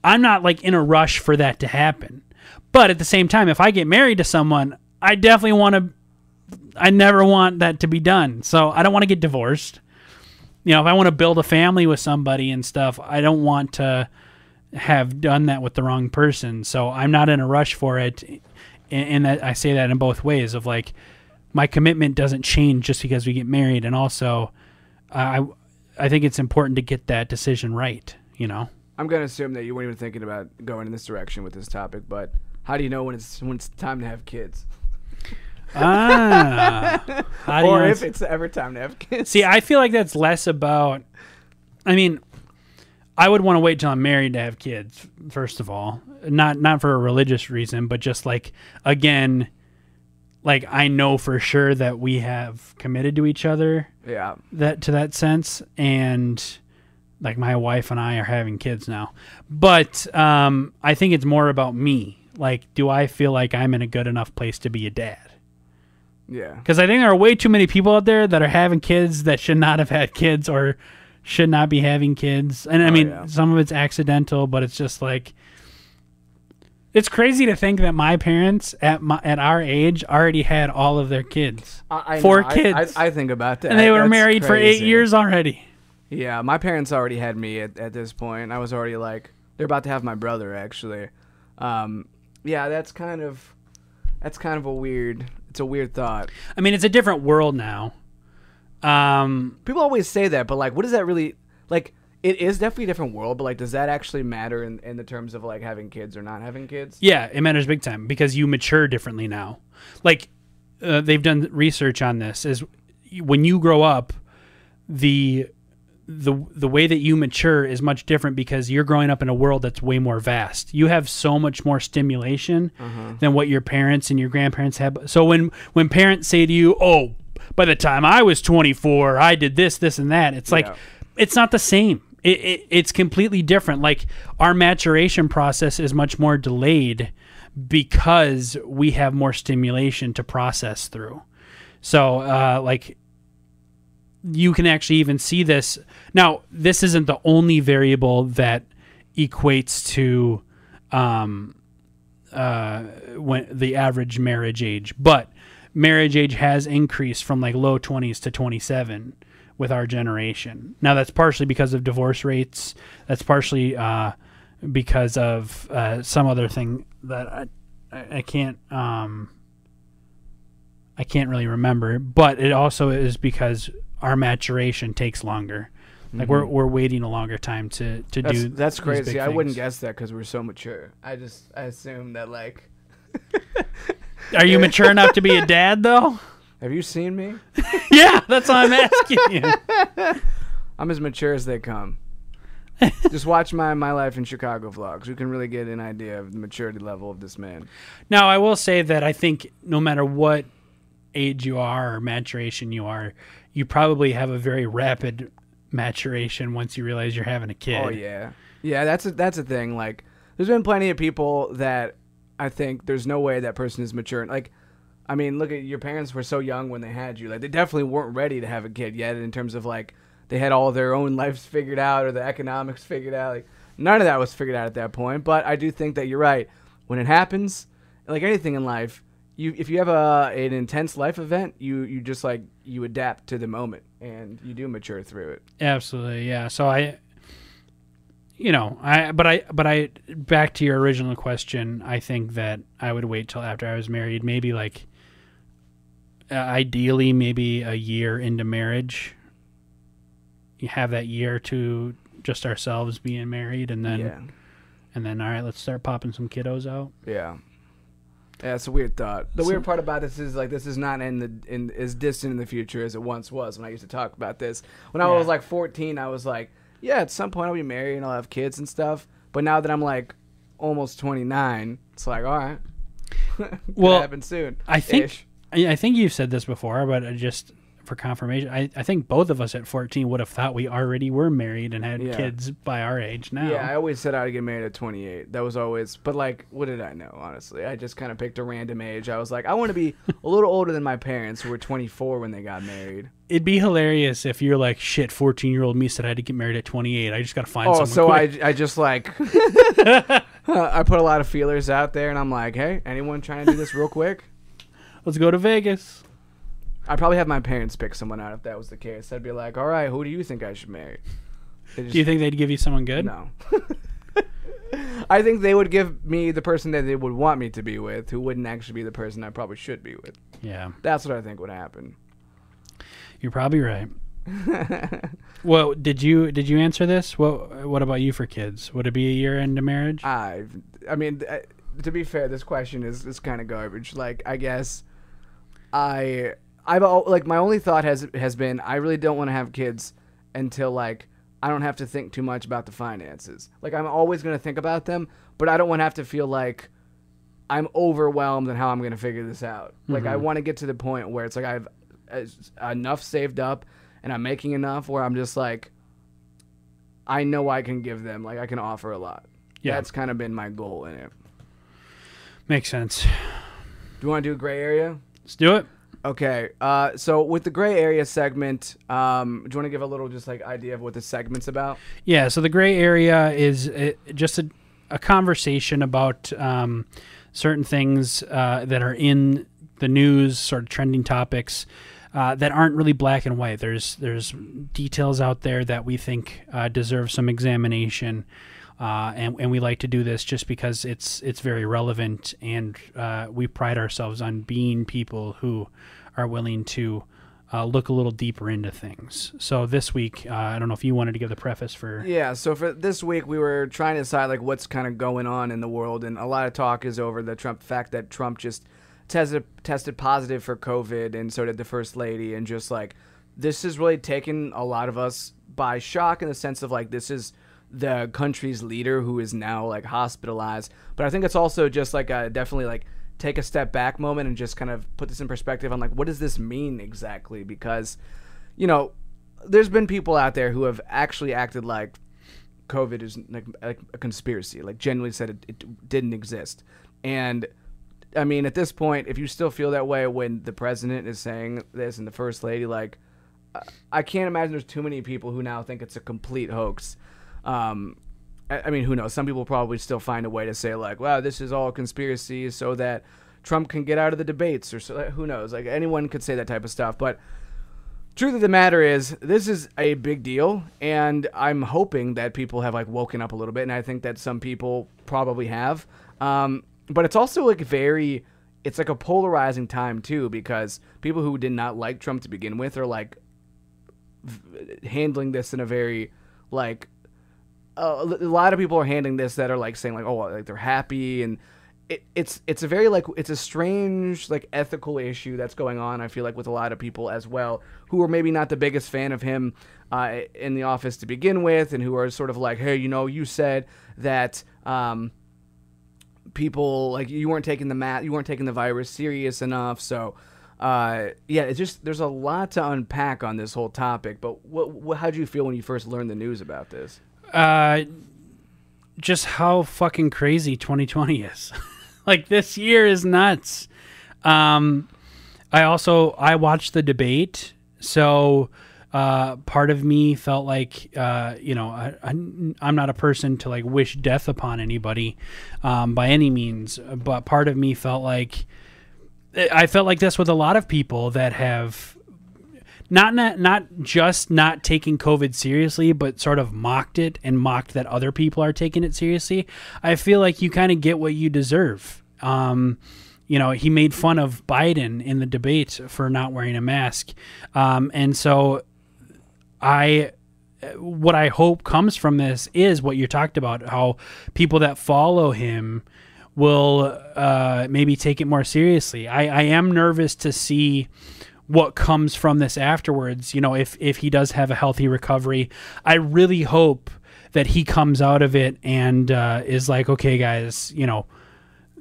I'm not like in a rush for that to happen. But at the same time, if I get married to someone, I definitely want to. I never want that to be done. So I don't want to get divorced. You know, if I want to build a family with somebody and stuff, I don't want to have done that with the wrong person. So I'm not in a rush for it. And, and that I say that in both ways of like my commitment doesn't change just because we get married, and also I I think it's important to get that decision right. You know. I'm gonna assume that you weren't even thinking about going in this direction with this topic, but how do you know when it's when it's time to have kids, Ah. Or if it's- it's ever time to have kids? See, I feel like that's less about. I mean, I would want to wait till I'm married to have kids. First of all, not not for a religious reason, but just like again, like I know for sure that we have committed to each other. Yeah, That to that sense, and like my wife and I are having kids now. But um, I think it's more about me. Like, do I feel like I'm in a good enough place to be a dad? yeah, Because I think there are way too many people out there that are having kids that should not have had kids or should not be having kids. And I Oh, mean, yeah. some of it's accidental, but it's just like it's crazy to think that my parents at my at our age already had all of their kids, I, I Four know. Kids. I, I think about that, and they were That's married for eight years already. Yeah, my parents already had me at, at this point. I was already like, they're about to have my brother actually. Um, yeah, that's kind of, that's kind of a weird. It's a weird thought. I mean, it's a different world now. Um, People always say that, but like, what does that really like? It is definitely a different world, but like, does that actually matter in, in the terms of like having kids or not having kids? Yeah, it matters big time because you mature differently now. Like uh, they've done research on this is when you grow up, the the the way that you mature is much different because you're growing up in a world that's way more vast. You have so much more stimulation than what your parents and your grandparents have. So when when parents say to you, "Oh, by the time I was 24, I did this, this, and that," it's like Yeah. it's not the same. It, it, it's completely different. Like our maturation process is much more delayed because we have more stimulation to process through. So, uh, like, you can actually even see this. Now, this isn't the only variable that equates to um, uh, when the average marriage age, but marriage age has increased from like low 20s to 27 with our generation. Now, that's partially because of divorce rates. That's partially uh, because of uh, some other thing that I, I, can't. Um, I can't really remember, but it also is because our maturation takes longer. Like we're we're waiting a longer time to to That's do. that's crazy. I wouldn't guess that because we're so mature. I just I assume that like, Are you mature enough to be a dad though? Have you seen me? yeah, that's what I'm asking you. I'm as mature as they come. Just watch my my life in Chicago vlogs. You can really get an idea of the maturity level of this man. Now, I will say that I think no matter what age you are or maturation you are, you probably have a very rapid maturation once you realize you're having a kid. Oh yeah, yeah. That's a, that's a thing. Like, there's been plenty of people that I think there's no way that person is mature. Like, I mean, look at your parents were so young when they had you. Like, they definitely weren't ready to have a kid yet. In terms of like, they had all their own lives figured out or the economics figured out. Like, none of that was figured out at that point. But I do think that you're right. When it happens, like anything in life, you if you have a an intense life event, you you just like you adapt to the moment and you do mature through it. Absolutely, yeah. So I, you know, I but I but I back to your original question. I think that I would wait till after I was married, maybe like uh, ideally maybe a year into marriage. You have that year to just ourselves being married, and then yeah. and then all right, let's start popping some kiddos out. Yeah. Yeah, it's a weird thought. The weird part about this is like this is not in the in as distant in the future as it once was when I used to talk about this. When I Yeah. was like 14, I was like, yeah, at some point I'll be married and I'll have kids and stuff. But now that I'm like almost 29, it's like, all right. Well, happen soon. I think Ish. I I think you've said this before, but just for confirmation. I, I think both of us at 14 would have thought we already were married and had Yeah. kids by our age now. Yeah, I always said I'd get married at 28. That was always, but like, what did I know? Honestly, I just kind of picked a random age. I was like, I want to be a little older than my parents, who were 24 when they got married. It'd be hilarious if you're like, shit, 14 year old me said I had to get married at 28. I just got to find Oh, someone. so quick. I, I just like, I put a lot of feelers out there, and I'm like, hey, anyone trying to do this real quick? Let's go to Vegas. I'd probably have my parents pick someone out if that was the case. I'd be like, all right, who do you think I should marry? Just- Do you think they'd give you someone good? No. I think they would give me the person that they would want me to be with, who wouldn't actually be the person I probably should be with. Yeah, That's what I think would happen. you're probably right. well, did you did you answer this? What what about you for kids? Would it be a year into marriage? I, I mean, uh, to be fair, this question is is kind of garbage. Like, I guess, I, I've like my only thought has has been I really don't want to have kids until like I don't have to think too much about the finances. Like, I'm always gonna think about them, but I don't want to have to feel like I'm overwhelmed and how I'm gonna figure this out. Like, I mm-hmm. want to get to the point where it's like I've enough saved up and I'm making enough where I'm just like. I know I can give them, like I can offer a lot. Yeah. That's kind of been my goal in it. Makes sense. Do you want to do a gray area? Let's do it. Okay. Uh, so with the gray area segment, um, do you want to give a little just like idea of what the segment's about? Yeah, so the gray area is uh, just a, a conversation about um, certain things uh, that are in the news, sort of trending topics uh, that aren't really black and white. There's there's details out there that we think uh, deserve some examination. Uh, and, and we like to do this just because it's it's very relevant, and uh, we pride ourselves on being people who are willing to uh, look a little deeper into things. So this week, uh, I don't know if you wanted to give the preface for. Yeah. So for this week, we were trying to decide like what's kind of going on in the world, and a lot of talk is over the Trump fact that Trump just tested tested positive for COVID, and so did the first lady, and just like this has really taken a lot of us by shock in the sense of like this is the country's leader who is now like hospitalized. But I think it's also just like a definitely like take a step back moment and just kind of put this in perspective on like what does this mean exactly because you know there's been people out there who have actually acted like COVID is like, a conspiracy, like genuinely said it, it didn't exist. And I mean, at this point, if you still feel that way when the president is saying this and the first lady, like, I can't imagine there's too many people who now think it's a complete hoax. Um, I, I mean, who knows? Some people probably still find a way to say like, "Wow, this is all conspiracy," so that Trump can get out of the debates, or so. Who knows? Like anyone could say that type of stuff, but truth of the matter is this is a big deal and i'm hoping that people have like woken up a little bit and i think that some people probably have um, but it's also like very it's like a polarizing time too because people who did not like trump to begin with are like v- handling this in a very like a lot of people are handling this that are like saying like oh like they're happy. And it, it's it's a very like it's a strange like ethical issue that's going on I feel like with a lot of people as well who are maybe not the biggest fan of him uh, in the office to begin with and who are sort of like hey you know you said that um, people like you weren't taking the mat you weren't taking the virus serious enough. So uh, yeah it's just there's a lot to unpack on this whole topic. But what, what how do you feel when you first learned the news about this Uh, just how fucking crazy 2020 is. like this year is nuts. Um, I also I watched the debate, so uh, part of me felt like uh, you know I, I'm not a person to like wish death upon anybody um, by any means, but part of me felt like I felt like this with a lot of people that have not not not just not taking COVID seriously, but sort of mocked it and mocked that other people are taking it seriously. I feel like you kind of get what you deserve. Um, you know, he made fun of Biden in the debate for not wearing a mask, um, and so I what I hope comes from this is what you talked about how people that follow him will uh, maybe take it more seriously. I, I am nervous to see what comes from this afterwards. You know, if if he does have a healthy recovery, I really hope that he comes out of it and uh, is like, okay, guys, you know,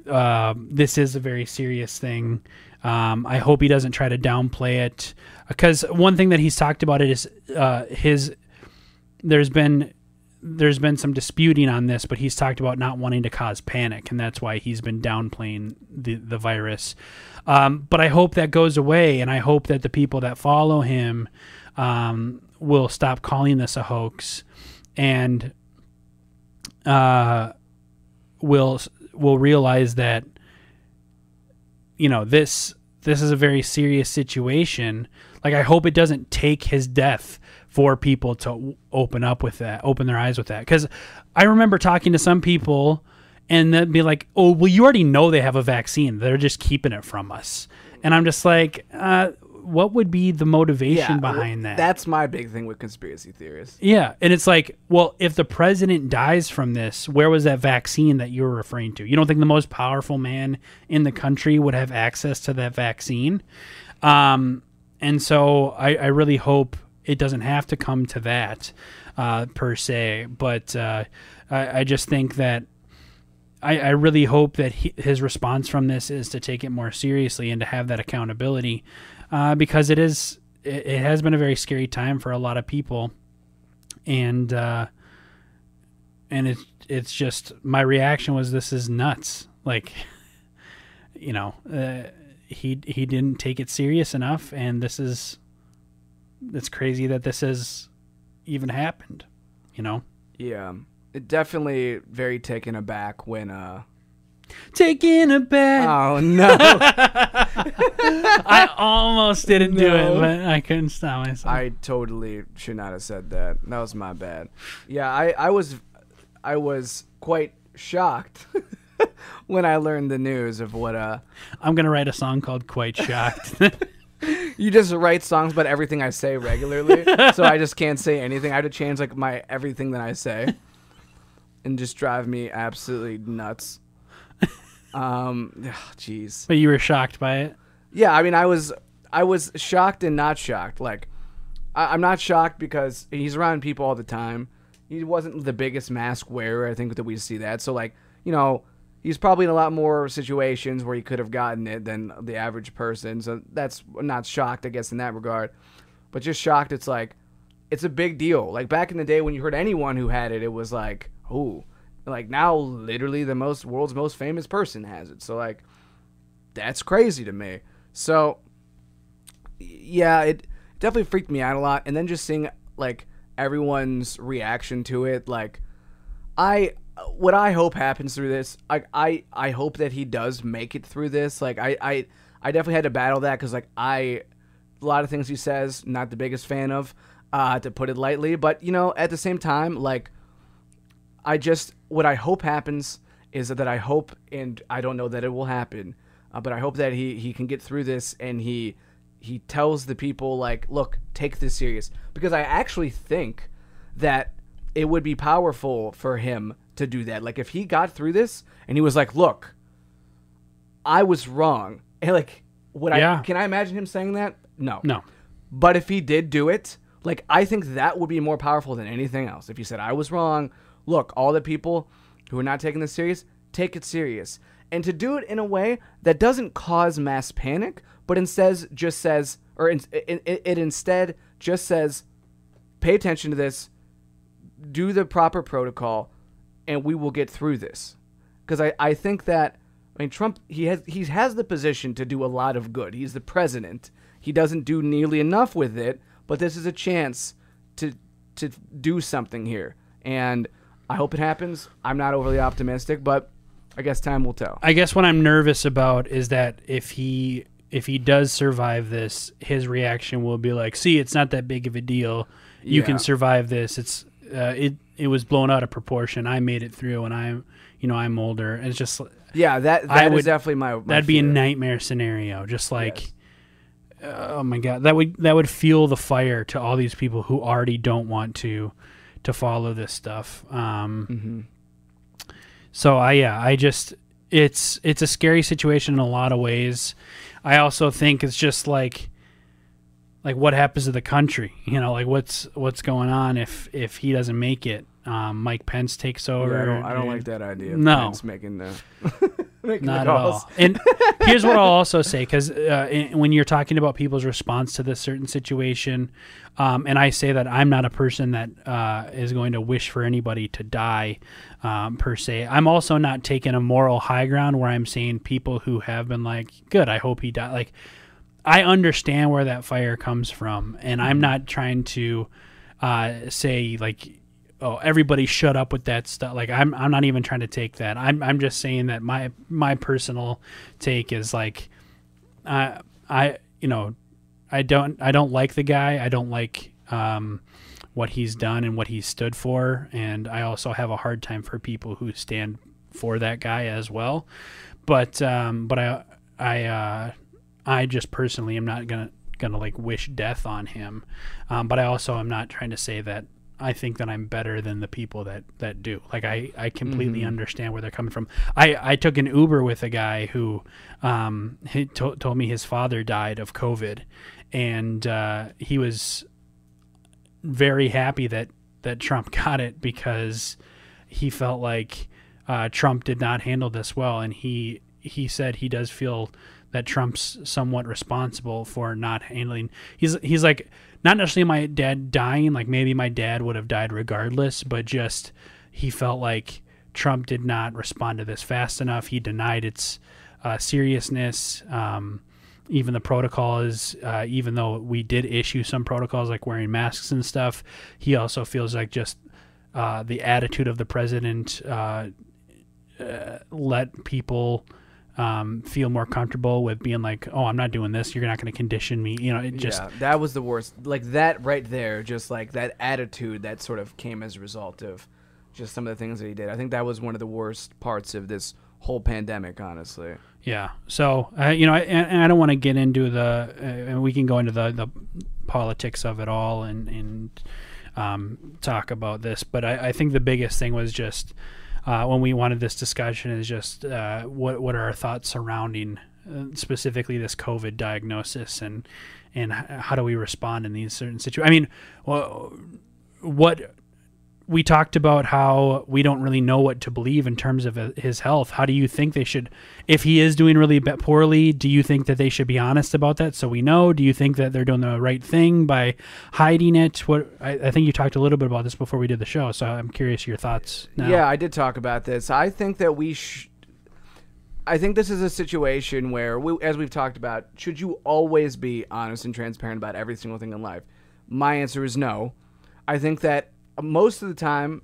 uh, this is a very serious thing. Um, I hope he doesn't try to downplay it because one thing that he's talked about it is uh, his. There's been there's been some disputing on this, but he's talked about not wanting to cause panic, and that's why he's been downplaying the the virus. Um, but I hope that goes away, and I hope that the people that follow him um, will stop calling this a hoax, and uh, will will realize that you know this this is a very serious situation. Like I hope it doesn't take his death for people to open up with that, open their eyes with that. Because I remember talking to some people and they'd be like, "Oh, well, you already know they have a vaccine. They're just keeping it from us." And I'm just like, uh, what would be the motivation behind that? That's my big thing with conspiracy theorists. Yeah, and it's like, well, if the president dies from this, where was that vaccine that you were referring to? You don't think the most powerful man in the country would have access to that vaccine? Um, and so I, I really hope it doesn't have to come to that uh, per se, but uh, I, I just think that I, I really hope that he, his response from this is to take it more seriously and to have that accountability uh, because it is it, it, has been a very scary time for a lot of people, and uh, and it's it's just my reaction was this is nuts. Like, you know, uh, he he didn't take it serious enough, and this is it's crazy that this has even happened. You know. Yeah, it definitely very taken aback when uh taking a bath. Oh no! I almost didn't do it, but I couldn't stop myself. I totally should not have said that. That was my bad. Yeah, I, I was I was quite shocked when I learned the news of what uh I'm gonna write a song called Quite Shocked. You just write songs about everything I say regularly, so I just can't say anything. I have to change like my everything that I say, and just drive me absolutely nuts. Um, jeez. but you were shocked by it. Yeah, I mean, I was I was shocked and not shocked. Like, I, am not shocked because he's around people all the time. He wasn't the biggest mask wearer. I think that we see that. So like, you know, he's probably in a lot more situations where he could have gotten it than the average person. So that's not shocked, I guess, in that regard. But just shocked. It's like, it's a big deal. Like back in the day when you heard anyone who had it, it was like, oh like now, literally, the most world's most famous person has it. So like, that's crazy to me. So yeah, it definitely freaked me out a lot. And then just seeing like everyone's reaction to it, like I what I hope happens through this, I I I hope that he does make it through this. Like I I I definitely had to battle that because like I a lot of things he says not the biggest fan of, uh, to put it lightly. But you know, at the same time, like I just what I hope happens is that I hope, and I don't know that it will happen, uh, but I hope that he he can get through this and he he tells the people like, look, take this serious because I actually think that it would be powerful for him to do that. Like if he got through this and he was like, look, I was wrong, and like, would yeah. I can I imagine him saying that? No, no. But if he did do it, like I think that would be more powerful than anything else. If he said I was wrong, look, all the people who are not taking this serious, take it serious. And to do it in a way that doesn't cause mass panic, but instead just says, or it, it, it instead just says, pay attention to this, do the proper protocol, and we will get through this. Because I, I think that, I mean, Trump, he has, he has the position to do a lot of good. He's the president. He doesn't do nearly enough with it, but this is a chance to, to do something here. And I hope it happens. I'm not overly optimistic, but I guess time will tell. I guess what I'm nervous about is that if he if he does survive this, his reaction will be like, "See, it's not that big of a deal. You yeah. can survive this. It's uh, it it was blown out of proportion. I made it through, and I'm you know I'm older. And it's just yeah, that that I would, definitely my, my that'd fear. be a nightmare scenario. Just like." Yes. Oh my god, that would that would fuel the fire to all these people who already don't want to to follow this stuff. Um, mm-hmm. So I yeah I just it's it's a scary situation in a lot of ways. I also think it's just like like what happens to the country you know like what's what's going on if if he doesn't make it um, Mike Pence takes Yeah, over. I don't, I don't like that idea. No. Pence making the making Not the at all. And here's what I'll also say, because uh, in- when you're talking about people's response to this certain situation, um, and I say that I'm not a person that uh, is going to wish for anybody to die um, per se. I'm also not taking a moral high ground where I'm saying people who have been like, "Good, I hope he died." Like, I understand where that fire comes from, and I'm not trying to uh, say like, "Oh, everybody shut up with that stuff." Like, I'm I'm not even trying to take that. I'm I'm just saying that my my personal take is like, I I you know, I don't I don't like the guy. I don't like um, what he's done and what he stood for, and I also have a hard time for people who stand for that guy as well. But um, but I I uh, I just personally am not gonna gonna like wish death on him. Um, but I also am not trying to say that I think that I'm better than the people that that do. Like I I completely understand where they're coming from. I I took an Uber with a guy who um he to- told me his father died of COVID, and uh, he was very happy that that Trump got it because he felt like uh, Trump did not handle this well, and he he said he does feel that Trump's somewhat responsible for not handling. He's he's like not necessarily my dad dying, like maybe my dad would have died regardless, but just he felt like Trump did not respond to this fast enough. He denied its uh, seriousness. Um, even the protocols, uh, even though we did issue some protocols like wearing masks and stuff, he also feels like just uh, the attitude of the president uh, uh, let people um, feel more comfortable with being like, "Oh, I'm not doing this. You're not going to condition me." You know, it just yeah, that was the worst. Like that right there, just like that attitude that sort of came as a result of just some of the things that he did. I think that was one of the worst parts of this whole pandemic, honestly. Yeah. So, uh, you know, I, and, I don't want to get into the, uh, and we can go into the, the politics of it all and, and um, talk about this, but I, I think the biggest thing was just uh, when we wanted this discussion is just uh, what what are our thoughts surrounding uh, specifically this COVID diagnosis and and how do we respond in these certain situations? I mean, well, what we talked about how we don't really know what to believe in terms of uh, his health. How do you think they should, if he is doing really poorly, do you think that they should be honest about that so we know? Do you think that they're doing the right thing by hiding it? What I, I think you talked a little bit about this before we did the show, so I'm curious your thoughts. Now. Yeah, I did talk about this. I think that we sh- I think this is a situation where, we, as we've talked about, should you always be honest and transparent about every single thing in life? My answer is no. I think that most of the time,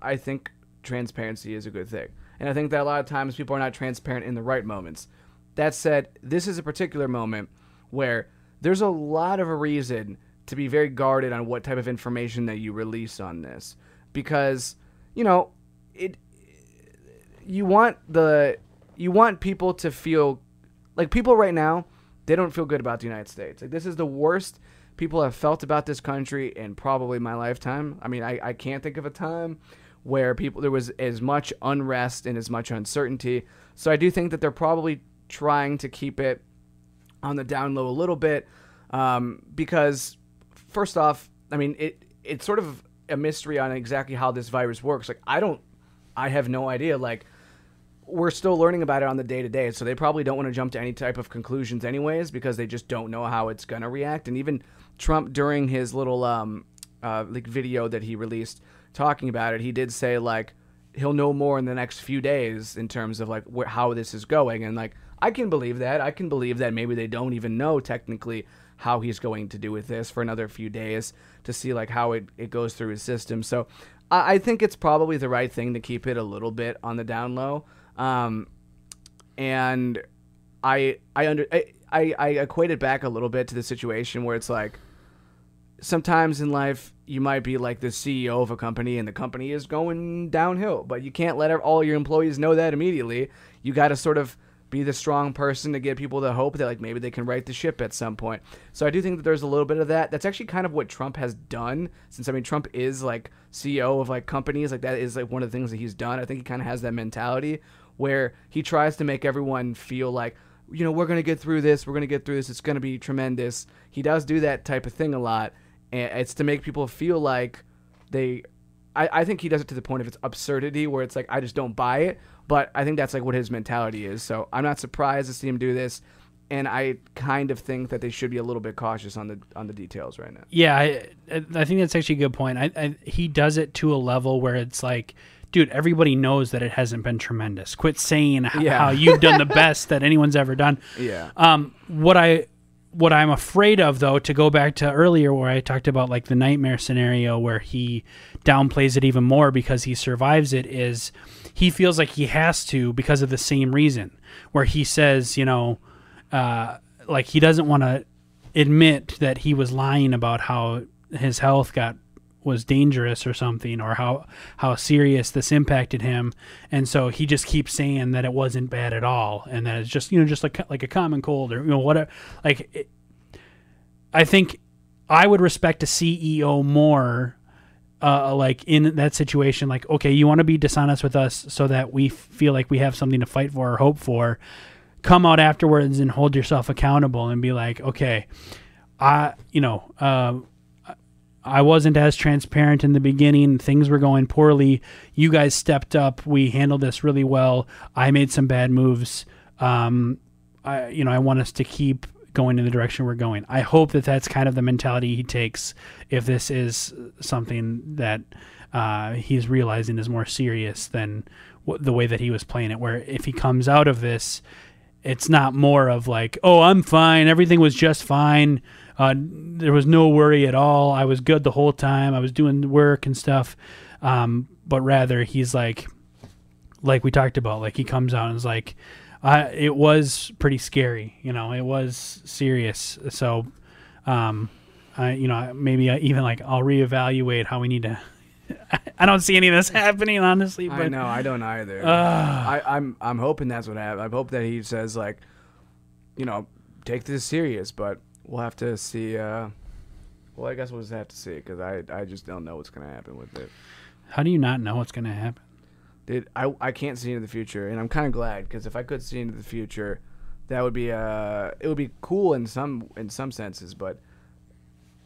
I think transparency is a good thing. And I think that a lot of times people are not transparent in the right moments. That said, this is a particular moment where there's a lot of a reason to be very guarded on what type of information that you release on this. Because, you know, it you want the you want people to feel like people right now they don't feel good about the United States. Like this is the worst people have felt about this country in probably my lifetime. I mean, I, I can't think of a time where people there was as much unrest and as much uncertainty. So I do think that they're probably trying to keep it on the down low a little bit um, because first off, I mean it it's sort of a mystery on exactly how this virus works. Like I don't I have no idea. Like we're still learning about it on the day to day, so they probably don't want to jump to any type of conclusions, anyways, because they just don't know how it's gonna react. And even Trump, during his little um, uh, like video that he released talking about it, he did say like he'll know more in the next few days in terms of like how this is going. And like I can believe that. I can believe that maybe they don't even know technically how he's going to do with this for another few days to see like how it, it goes through his system. So I, I think it's probably the right thing to keep it a little bit on the down low. Um, and I I under I, I, I equate it back a little bit to the situation where it's like sometimes in life you might be like the CEO of a company and the company is going downhill, but you can't let all your employees know that immediately. You got to sort of be the strong person to get people to hope that like maybe they can right the ship at some point. So I do think that there's a little bit of that. That's actually kind of what Trump has done since I mean Trump is like CEO of like companies like that is like one of the things that he's done. I think he kind of has that mentality where he tries to make everyone feel like you know we're going to get through this, we're going to get through this, it's going to be tremendous. He does do that type of thing a lot and it's to make people feel like they I, I think he does it to the point of its absurdity where it's like I just don't buy it. But I think that's like what his mentality is. So I'm not surprised to see him do this. And I kind of think that they should be a little bit cautious on the on the details right now. Yeah, I, I think that's actually a good point. I, I, he does it to a level where it's like, dude, everybody knows that it hasn't been tremendous. Quit saying how, Yeah. how you've done the best that anyone's ever done. Yeah. Um, what I what I'm afraid of though, to go back to earlier where I talked about like the nightmare scenario where he downplays it even more because he survives it is he feels like he has to because of the same reason where he says, you know, uh, like he doesn't want to admit that he was lying about how his health got was dangerous or something or how how serious this impacted him. And so he just keeps saying that it wasn't bad at all and that it's just you know just like like a common cold or you know whatever. Like it, I think I would respect a CEO more uh, like in that situation like okay you want to be dishonest with us so that we feel like we have something to fight for or hope for. Come out afterwards and hold yourself accountable and be like okay I you know uh, I wasn't as transparent in the beginning. Things were going poorly. You guys stepped up. We handled this really well. I made some bad moves. Um, I, you know, I want us to keep going in the direction we're going. I hope that that's kind of the mentality he takes if this is something that uh, he's realizing is more serious than w- the way that he was playing it. Where if he comes out of this, it's not more of like, oh, I'm fine. Everything was just fine. Uh, there was no worry at all. I was good the whole time. I was doing work and stuff. Um, but rather, he's like, like we talked about, like he comes out and is like, I, it was pretty scary. You know, it was serious. So, um, I, you know, maybe I, even like I'll reevaluate how we need to. I don't see any of this happening, honestly. But I know I don't either. Uh, I, I'm I'm hoping that's what happens. I hope that he says like, you know, take this serious, but we'll have to see. Uh, well, I guess we'll just have to see because I I just don't know what's gonna happen with it. how do you not know what's going to happen? Dude, I I can't see into the future, and I'm kind of glad because if I could see into the future, that would be uh it would be cool in some in some senses, but.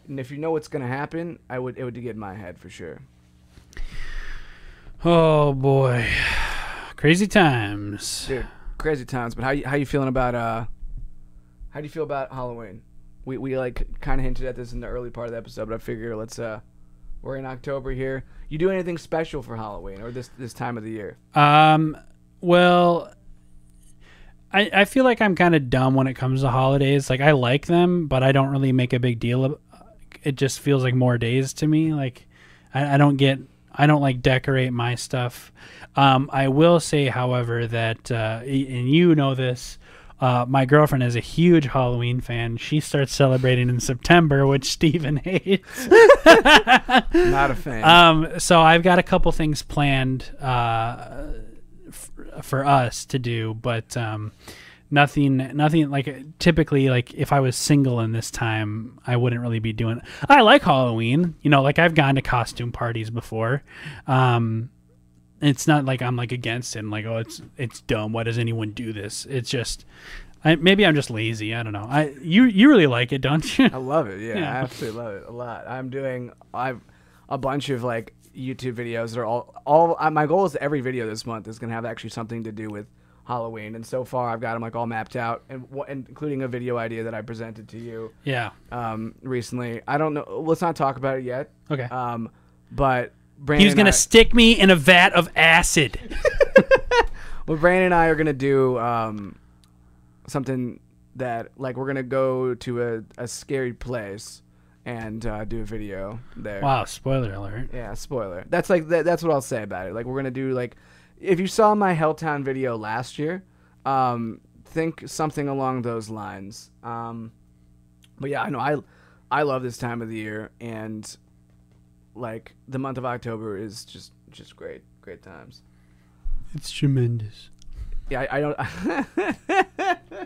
And if you know what's gonna happen, I would it would get in my head for sure. Oh boy, crazy times. Dude, crazy times. But how you how you feeling about uh? How do you feel about Halloween? We we like kind of hinted at this in the early part of the episode, but I figure let's uh, we're in October here. You do anything special for Halloween or this this time of the year? Um, well, I I feel like I'm kind of dumb when it comes to holidays. Like I like them, but I don't really make a big deal of. It just feels like more days to me. Like I, I don't get. I don't like decorate my stuff. Um, I will say, however, that uh, and you know this. Uh, my girlfriend is a huge Halloween fan. She starts celebrating in September, which Steven hates. Not a fan. Um, so I've got a couple things planned uh, f- for us to do, but um, nothing, nothing like typically like if I was single in this time, I wouldn't really be doing. I like Halloween, you know, like I've gone to costume parties before. Um, it's not like I'm like against it, and like oh it's it's dumb. Why does anyone do this? It's just. I, maybe I'm just lazy. I don't know. I you you really like it, don't you? I love it. Yeah, Yeah. I absolutely love it a lot. I'm doing I've a bunch of like YouTube videos that are all all. Uh, my goal is every video this month is gonna have actually something to do with Halloween, and so far I've got them like all mapped out, and, and including a video idea that I presented to you yeah. um, recently. I don't know. Let's not talk about it yet. Okay. Um, but Brandon, He was gonna I- stick me in a vat of acid. well, Brandon and I are gonna do um, something that like we're gonna go to a, a scary place and uh, do a video there. Wow, spoiler alert. Yeah, spoiler. That's like that, that's what I'll say about it. Like we're gonna do like, if you saw my Helltown video last year, um, think something along those lines. Um, but yeah, I know I, I love this time of the year, and like the month of October is just just great, great times. It's tremendous. Yeah, I, I don't,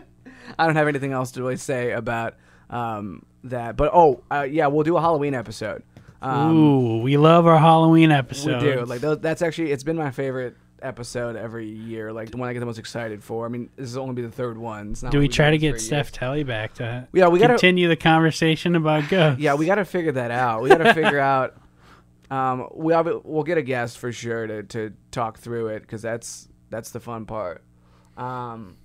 I don't have anything else to really say about um that. But oh, uh, yeah, we'll do a Halloween episode. Um, Ooh, we love our Halloween episode. We do. Like those, that's actually it's been my favorite episode every year. Like the one I get the most excited for. I mean, this is only be the third one. It's not do we try to get Steph. Telly back to Yeah, we gotta. continue the conversation about ghosts? Yeah, we gotta figure that out. We gotta figure out Um, we we'll get a guest for sure to, to talk through it because that's that's the fun part. Um,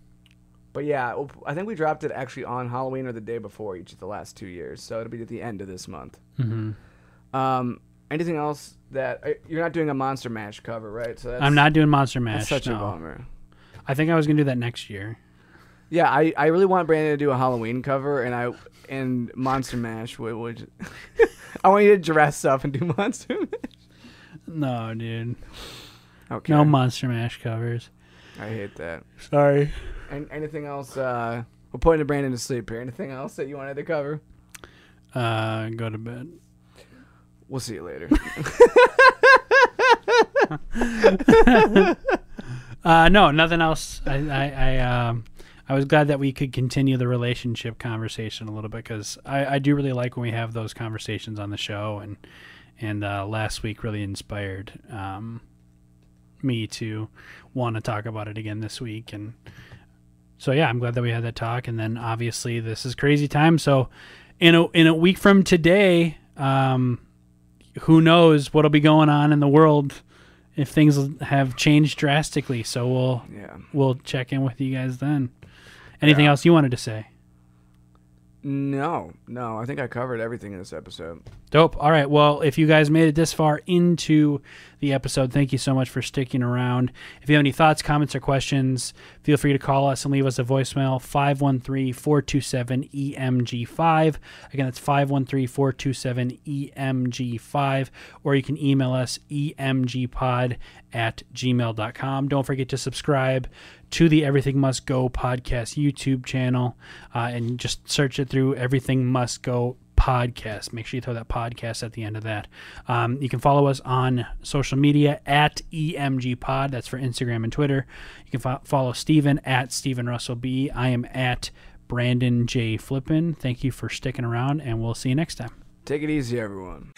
but yeah, I think we dropped it actually on Halloween or the day before each of the last two years, so it'll be at the end of this month. hmm Um, anything else that uh, you're not doing a Monster Mash cover, right? So that's, I'm not doing Monster That's Mash. such a bummer. I think I was gonna do that next year. Yeah, I, I really want Brandon to do a Halloween cover, and I and Monster Mash would. would I want you to dress up and do Monster Mash. No, dude. Okay. No Monster Mash covers. I hate that. Sorry. And anything else? Uh, we're putting Brandon to sleep here. Anything else that you wanted to cover? Uh, go to bed. We'll see you later. Uh, no, nothing else. I, I, I, um, I was glad that we could continue the relationship conversation a little bit because I, I do really like when we have those conversations on the show, and and uh, last week really inspired um, me to want to talk about it again this week, and so yeah, I'm glad that we had that talk. And then obviously this is crazy time, so in a in a week from today, um, who knows what'll be going on in the world if things have changed drastically. So we'll yeah. we'll check in with you guys then. Anything Yeah. else you wanted to say? No, no. I think I covered everything in this episode. Dope. All right. Well, if you guys made it this far into the episode, thank you so much for sticking around. If you have any thoughts, comments, or questions, feel free to call us and leave us a voicemail 513 427 EMG5. Again, that's 513 427 EMG5. Or you can email us emgpod at gmail.com. Don't forget to subscribe to the Everything Must Go podcast YouTube channel uh, and just search it through Everything Must Go podcast. Make sure you throw that podcast at the end of that. Um, you can follow us on social media at EMG Pod. That's for Instagram and Twitter. You can fo- follow Steven at Steven Russell B. I am at Brandon J. Flippin. Thank you for sticking around, and we'll see you next time. Take it easy, everyone.